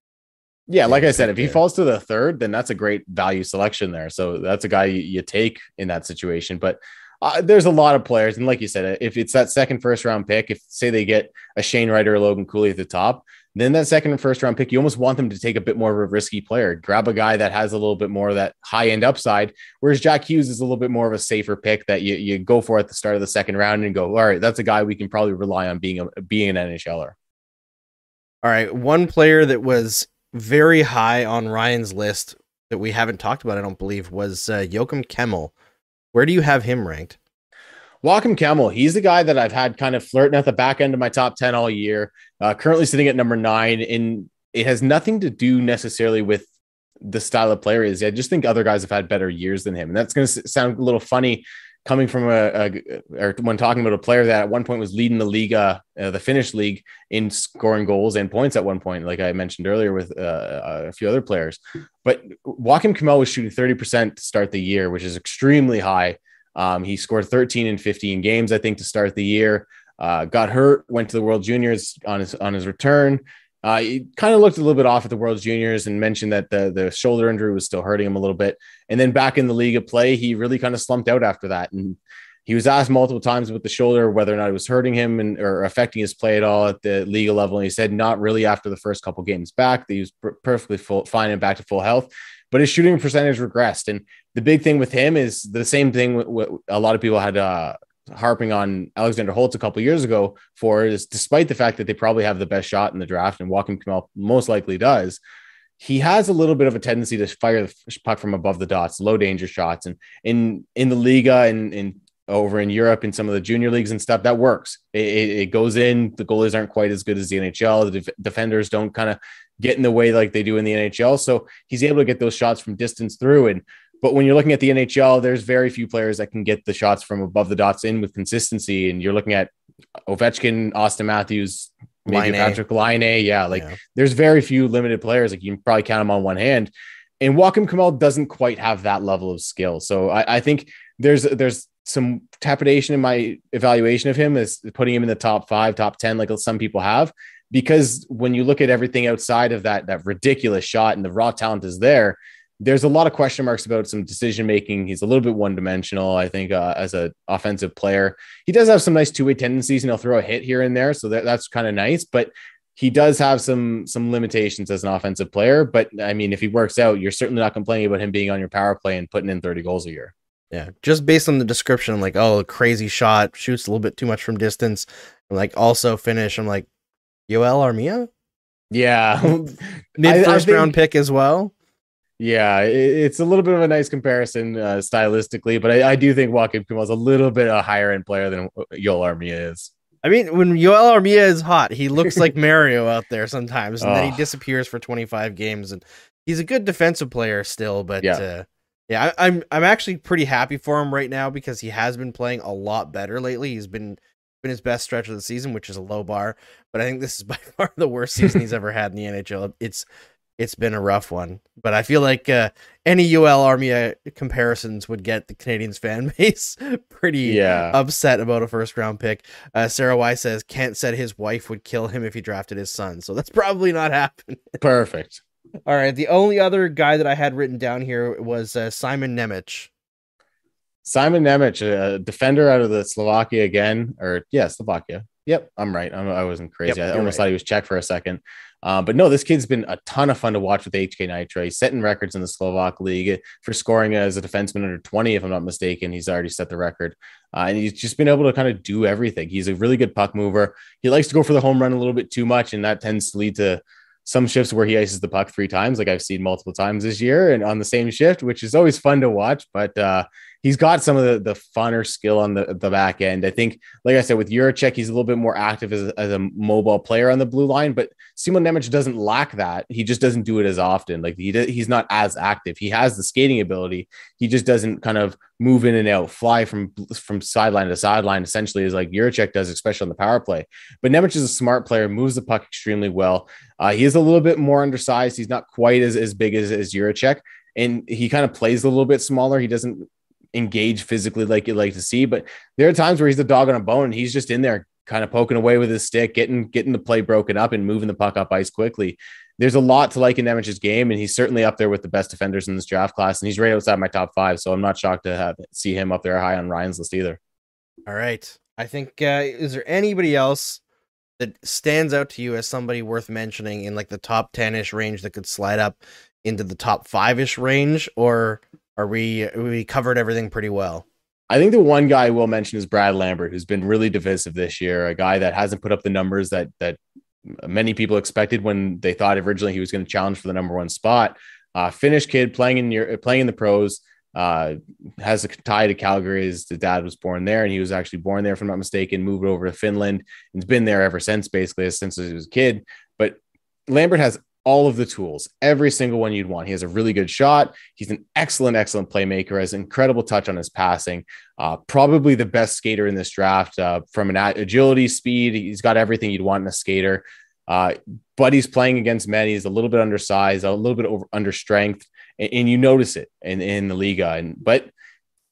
Yeah, like I said, if he falls to the third, then that's a great value selection there. So that's a guy you, you take in that situation. But uh, there's a lot of players, and like you said, if it's that second first round pick, if say they get a Shane Wright or Logan Cooley at the top, then that second and first round pick, you almost want them to take a bit more of a risky player, grab a guy that has a little bit more of that high end upside. Whereas Jack Hughes is a little bit more of a safer pick that you, you go for at the start of the second round and go, all right, that's a guy we can probably rely on being a being an NHLer. All right, one player that was very high on Ryan's list that we haven't talked about, I don't believe, was uh, Joakim Kemell. Where do you have him ranked? Joakim Kemell, he's the guy that I've had kind of flirting at the back end of my top 10 all year, uh, currently sitting at number nine. And it has nothing to do necessarily with the style of player is. I just think other guys have had better years than him. And that's going to sound a little funny coming from a, a, or when talking about a player that at one point was leading the Liiga, uh, the Finnish league in scoring goals and points at one point, like I mentioned earlier with uh, a few other players. But Joakim Kemell was shooting 30% to start the year, which is extremely high. Um, he scored 13 in 15 games, I think, to start the year. Uh, got hurt, went to the World Juniors on his on his return. Uh, he kind of looked a little bit off at the World Juniors and mentioned that the the shoulder injury was still hurting him a little bit. And then back in the league of play, he really kind of slumped out after that. And he was asked multiple times with the shoulder whether or not it was hurting him and or affecting his play at all at the league level. And he said not really after the first couple games back. That he was perfectly full, fine and back to full health, but his shooting percentage regressed. And the big thing with him is the same thing. A lot of people had uh, harping on Alexander Holtz a couple years ago for is despite the fact that they probably have the best shot in the draft and Joakim Kemell most likely does, he has a little bit of a tendency to fire the puck from above the dots, low danger shots. And in in the Liiga and in over in Europe in some of the junior leagues and stuff, that works. It, it, it goes in. The goalies aren't quite as good as the NHL. The def- defenders don't kind of get in the way like they do in the NHL. So he's able to get those shots from distance through. And but when you're looking at the NHL, there's very few players that can get the shots from above the dots in with consistency. And you're looking at Ovechkin, Auston Matthews, maybe Laine. Patrik Laine. Yeah, like yeah. there's very few limited players. Like you can probably count them on one hand. And Joakim Kemell doesn't quite have that level of skill. So I, I think there's there's some trepidation in my evaluation of him is putting him in the top five, top 10, like some people have. Because when you look at everything outside of that, that ridiculous shot and the raw talent is there, there's a lot of question marks about some decision making. He's a little bit one dimensional, I think, uh, as an offensive player. He does have some nice two way tendencies, and he'll throw a hit here and there, so that, that's kind of nice. But he does have some some limitations as an offensive player. But I mean, if he works out, you're certainly not complaining about him being on your power play and putting in 30 goals a year. Yeah, just based on the description, like, oh, crazy shot, shoots a little bit too much from distance. I'm like, also finish. I'm like, Joel Armia. Yeah, mid first round pick as well. Yeah, it's a little bit of a nice comparison uh, stylistically, but I, I do think Joakim is a little bit a higher end player than Joel Armia is. I mean, when Joel Armia is hot, he looks like Mario out there sometimes, and oh. then he disappears for 25 games. And he's a good defensive player still, but yeah, uh, yeah, I, I'm I'm actually pretty happy for him right now because he has been playing a lot better lately. He's been been his best stretch of the season, which is a low bar, but I think this is by far the worst season he's ever had in the NHL. It's it's been a rough one. But I feel like uh, any Joel Armia comparisons would get the Canadiens fan base pretty yeah. upset about a first round pick. Uh, Sarah Y says Kent said his wife would kill him if he drafted his son, so that's probably not happening. Perfect. All right. The only other guy that I had written down here was uh, Simon Nemec. Simon Nemec, a defender out of the Slovakia again, or yeah, Slovakia. Yep, I'm right. I'm, I was not crazy. Yep, I almost right. thought he was Czech for a second. Uh, but no, this kid's been a ton of fun to watch with HK Nitra. He's setting records in the Slovak league for scoring as a defenseman under 20, if I'm not mistaken. He's already set the record. Uh, and he's just been able to kind of do everything. He's a really good puck mover. He likes to go for the home run a little bit too much, and that tends to lead to some shifts where he ices the puck three times, like I've seen multiple times this year, and on the same shift, which is always fun to watch. But uh, he's got some of the, the funner skill on the, the back end. I think, like I said, with Jiricek, he's a little bit more active as a, as a mobile player on the blue line, but Simon Nemec doesn't lack that. He just doesn't do it as often. Like he he's not as active. He has the skating ability. He just doesn't kind of move in and out, fly from from sideline to sideline, essentially, as like Jiricek does, especially on the power play. But Nemec is a smart player, moves the puck extremely well. Uh, he is a little bit more undersized. He's not quite as, as big as, as Jiricek and he kind of plays a little bit smaller. He doesn't engage physically like you'd like to see. But there are times where he's the dog on a bone and he's just in there kind of poking away with his stick, getting getting the play broken up and moving the puck up ice quickly. There's a lot to like in Nemec's game, and he's certainly up there with the best defenders in this draft class, and he's right outside my top five. So I'm not shocked to have see him up there high on Ryan's list either. All right, I think uh, is there anybody else that stands out to you as somebody worth mentioning in like the top ten ish range that could slide up into the top five ish range, or are we we covered everything pretty well? I think the one guy I will mention is Brad Lambert, who's been really divisive this year. A guy that hasn't put up the numbers that that many people expected when they thought originally he was going to challenge for the number one spot. Uh, Finnish kid playing in your playing in the pros. Uh, has a tie to Calgary. His dad was born there, and he was actually born there, if I'm not mistaken. Moved over to Finland and's been there ever since, basically since he was a kid. But Lambert has all of the tools, every single one you'd want. He has a really good shot. He's an excellent, excellent playmaker. Has incredible touch on his passing. Uh, probably the best skater in this draft uh, from an agility, speed. He's got everything you'd want in a skater. Uh, but he's playing against men. He's a little bit undersized, a little bit over under strength, and, and you notice it in in the Liiga. And but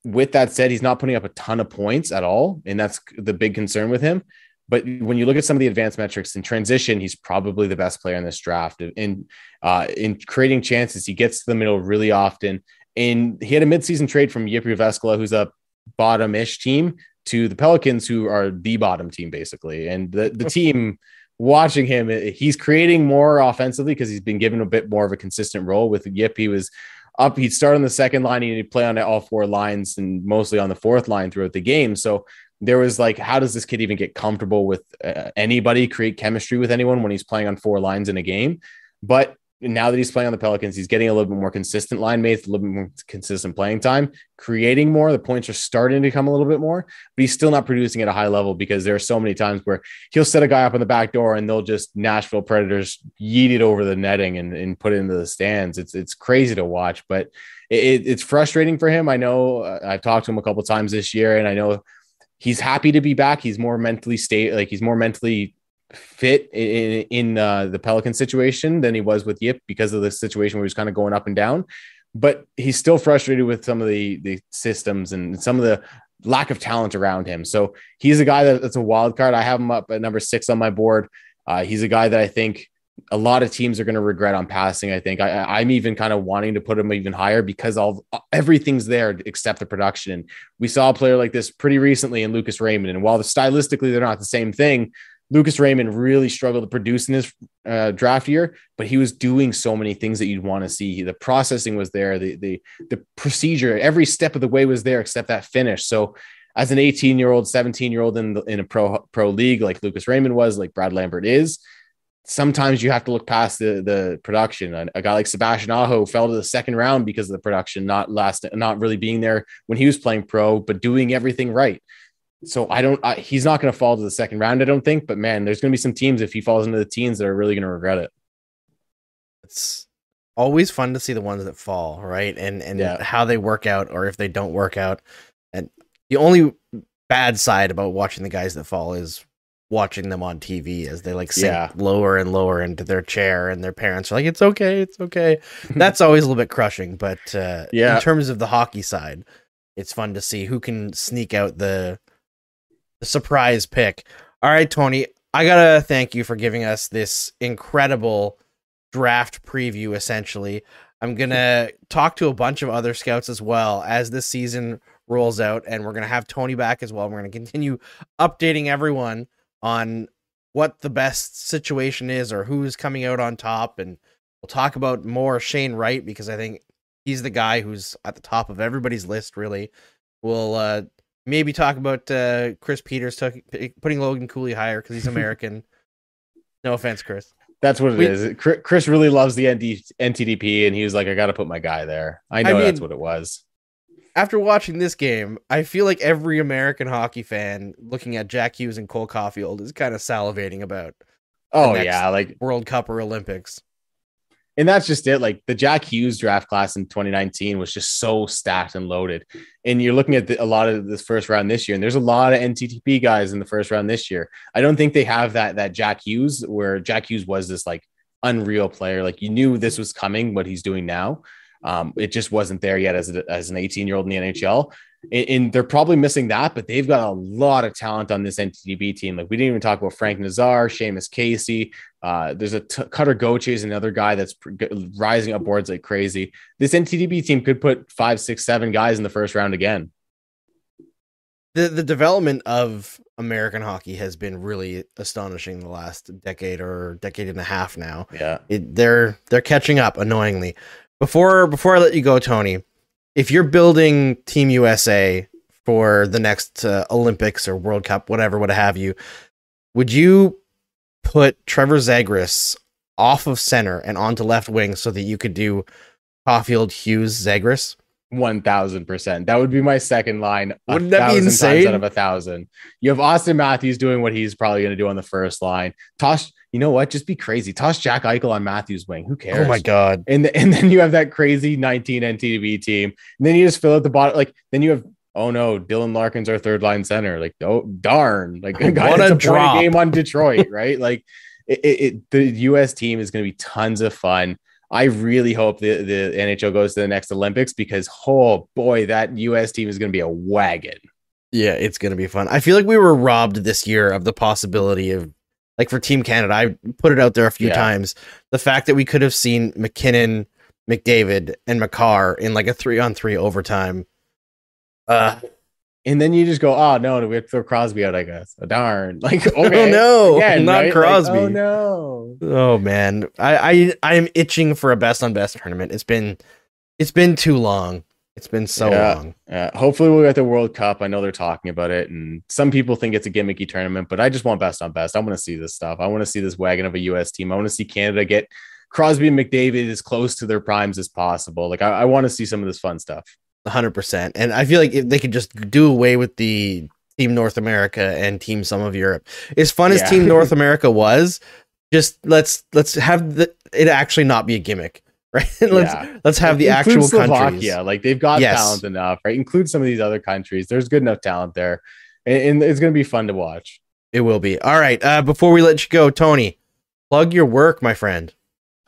with that said, he's not putting up a ton of points at all, and that's the big concern with him. But when you look at some of the advanced metrics in transition, he's probably the best player in this draft. In uh, in creating chances, he gets to the middle really often. And he had a midseason trade from JYP Jyväskylä, who's a bottom-ish team, to the Pelicans, who are the bottom team basically. And the the team watching him, he's creating more offensively because he's been given a bit more of a consistent role. With Yip, he was up. He'd start on the second line, he'd play on all four lines, and mostly on the fourth line throughout the game. So there was like, how does this kid even get comfortable with uh, anybody, create chemistry with anyone when he's playing on four lines in a game? But now that he's playing on the Pelicans, he's getting a little bit more consistent line mates, a little bit more consistent playing time, creating more. The points are starting to come a little bit more, but he's still not producing at a high level because there are so many times where he'll set a guy up on the back door and they'll just Nashville Predators yeet it over the netting and, and put it into the stands. It's it's crazy to watch, but it, it's frustrating for him. I know uh, I've talked to him a couple times this year, and I know he's happy to be back. He's more mentally state like he's more mentally fit in, in uh, the Pelican situation than he was with Yip because of the situation where he's kind of going up and down. But he's still frustrated with some of the the systems and some of the lack of talent around him. So he's a guy that, that's a wild card. I have him up at number six on my board. Uh, he's a guy that I think a lot of teams are going to regret on passing. I think I, am even kind of wanting to put him even higher because all everything's there except the production. And we saw a player like this pretty recently in Lucas Raymond. And while the stylistically they're not the same thing, Lucas Raymond really struggled to produce in his uh, draft year, but he was doing so many things that you'd want to see. The processing was there, the the the procedure, every step of the way was there except that finish. So, as an 18 year old, 17 year old in the, in a pro pro league like Lucas Raymond was, like Brad Lambert is, sometimes you have to look past the the production. A, a, guy like Sebastian Aho fell to the second round because of the production, not last, not really being there when he was playing pro, but doing everything right so I don't. I, he's not going to fall to the second round, I don't think. But man, there's going to be some teams if he falls into the teens that are really going to regret it. It's always fun to see the ones that fall, right? And and yeah. how they work out, or if they don't work out. And the only bad side about watching the guys that fall is watching them on TV as they like sink yeah. lower and lower into their chair, and their parents are like, "It's okay, it's okay." That's always a little bit crushing. But uh, yeah, in terms of the hockey side, it's fun to see who can sneak out the surprise pick. All right, Tony, I gotta thank you for giving us this incredible draft preview. Essentially, I'm gonna talk to a bunch of other scouts as well as this season rolls out, and we're gonna have Tony back as well. We're gonna continue updating everyone on what the best situation is or who's coming out on top, and we'll talk about more Shane Wright because I think he's the guy who's at the top of everybody's list. Really, we'll uh, maybe talk about uh, Chris Peters t- putting Logan Cooley higher because he's American. no offense, Chris. That's what it we, is. Chris really loves the ND, NTDP, and he was like, "I got to put my guy there." I know I mean, that's what it was. After watching this game, I feel like every American hockey fan looking at Jack Hughes and Cole Caufield is kind of salivating about. Oh yeah, like World Cup or Olympics and that's just it. Like the Jack Hughes draft class in 2019 was just so stacked and loaded. And you're looking at the, a lot of this first round this year, and there's a lot of NTDP guys in the first round this year. I don't think they have that that Jack Hughes where Jack Hughes was this like unreal player. Like you knew this was coming, what he's doing now. Um, it just wasn't there yet as, a, as an 18 year old in the NHL. And, and, they're probably missing that, but they've got a lot of talent on this NTDP team. Like we didn't even talk about Frank Nazar, Seamus Casey. Uh, there's a t- Cutter Gauthier is another guy that's pr- rising up boards like crazy. This NTDP team could put five, six, seven guys in the first round again. The the development of American hockey has been really astonishing the last decade or decade and a half now. Yeah, it, they're they're catching up annoyingly. Before before I let you go, Tony, if you're building Team USA for the next uh, Olympics or World Cup, whatever, what have you, would you put Trevor Zegras off of center and onto left wing so that you could do Caufield, Hughes, Zegras. One thousand percent. That would be my second line. Wouldn't that be thousand times insane? Out of a thousand, you have Auston Matthews doing what he's probably going to do on the first line. Toss, you know what? Just be crazy. Toss Jack Eichel on Matthews' wing. Who cares? Oh my god. And th- and then you have that crazy 19 NTDP team. And then you just fill out the bottom. Like then you have. Oh no, Dylan Larkin's our third line center. Like, oh darn! Like a guy What a drop. game on Detroit, right? Like, it, it, it- the U.S. team is going to be tons of fun. I really hope the, the NHL goes to the next Olympics because, oh boy, that U.S. team is going to be a wagon. Yeah, it's gonna be fun. I feel like we were robbed this year of the possibility of like for Team Canada. I put it out there a few Yeah. times. The fact that we could have seen MacKinnon, McDavid, and Makar in like a three on three overtime. Uh And then you just go, oh no, we have to throw Crosby out, I guess. Oh, darn. Like, okay. oh no, Again, not right? Like, Crosby. oh no. Oh man, I I I am itching for a best on best tournament. It's been it's been too long. It's been so Yeah. long. Uh, hopefully we'll get the World Cup. I know they're talking about it, and some people think it's a gimmicky tournament, but I just want best on best. I want to see this stuff. I want to see this wagon of a U.S. team. I want to see Canada get Crosby and McDavid as close to their primes as possible. Like I, I want to see some of this fun stuff. hundred percent. And I feel like if they could just do away with the Team North America and Team Some of Europe. As fun as Team North America was, just let's let's have the it actually not be a gimmick, right? let's Yeah. let's have the Include actual Slovakia. countries. Like they've got Yes. talent enough, right? Include some of these other countries. There's good enough talent there, and, and it's going to be fun to watch. It will be. All right. Uh, before we let you go, Tony, plug your work, my friend.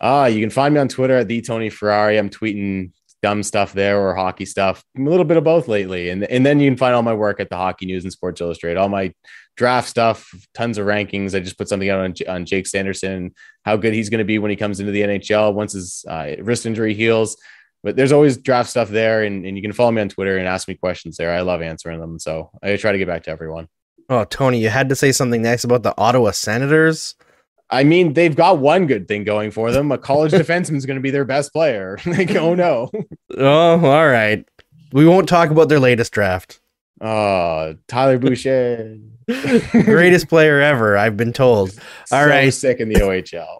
Ah, you can find me on Twitter at the Tony Ferrari. I'm tweeting dumb stuff there or hockey stuff, a little bit of both lately. And and then you can find all my work at the Hockey News and Sports Illustrated, all my draft stuff, tons of rankings. I just put something out on, on Jake Sanderson, how good he's going to be when he comes into the NHL once his uh, wrist injury heals. But there's always draft stuff there, and, and you can follow me on Twitter and ask me questions there. I love answering them, so I try to get back to everyone. Oh, Tony, you had to say something next about the Ottawa Senators. I mean, they've got one good thing going for them. A college defenseman is going to be their best player. like, oh no. Oh, all right. We won't talk about their latest draft. Oh, Tyler Boucher. Greatest player ever, I've been told. All so right. sick in the OHL.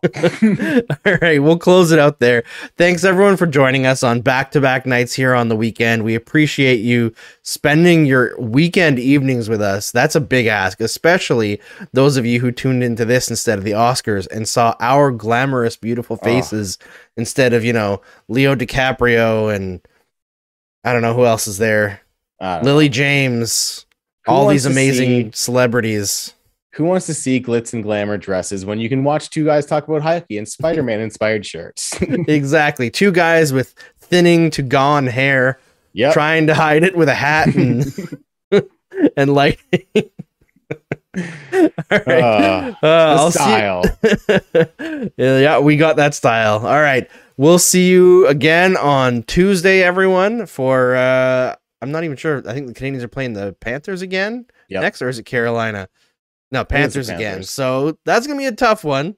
All right, we'll close it out there. Thanks everyone for joining us on back-to-back nights here on the weekend. We appreciate you spending your weekend evenings with us. That's a big ask, especially those of you who tuned into this instead of the Oscars and saw our glamorous, beautiful Oh. faces instead of, you know, Leo DiCaprio and I don't know who else is there. Don't know. Lily James, Who all these amazing see- celebrities. Who wants to see glitz and glamour dresses when you can watch two guys talk about hockey and Spider-Man inspired shirts? exactly. Two guys with thinning to gone hair. yep. trying to hide it with a hat and and lighting. All right. Uh, Uh, see- style. yeah, yeah, we got that style. All right. We'll see you again on Tuesday, everyone. For uh I'm not even sure. I think the Canadiens are playing the Panthers again Yep. next, or is it Carolina? No, think Panthers again. Panthers. So that's gonna be a tough one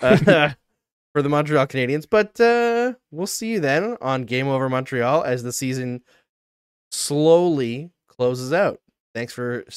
uh, for the Montreal Canadiens. But uh we'll see you then on Game Over Montreal as the season slowly closes out. Thanks for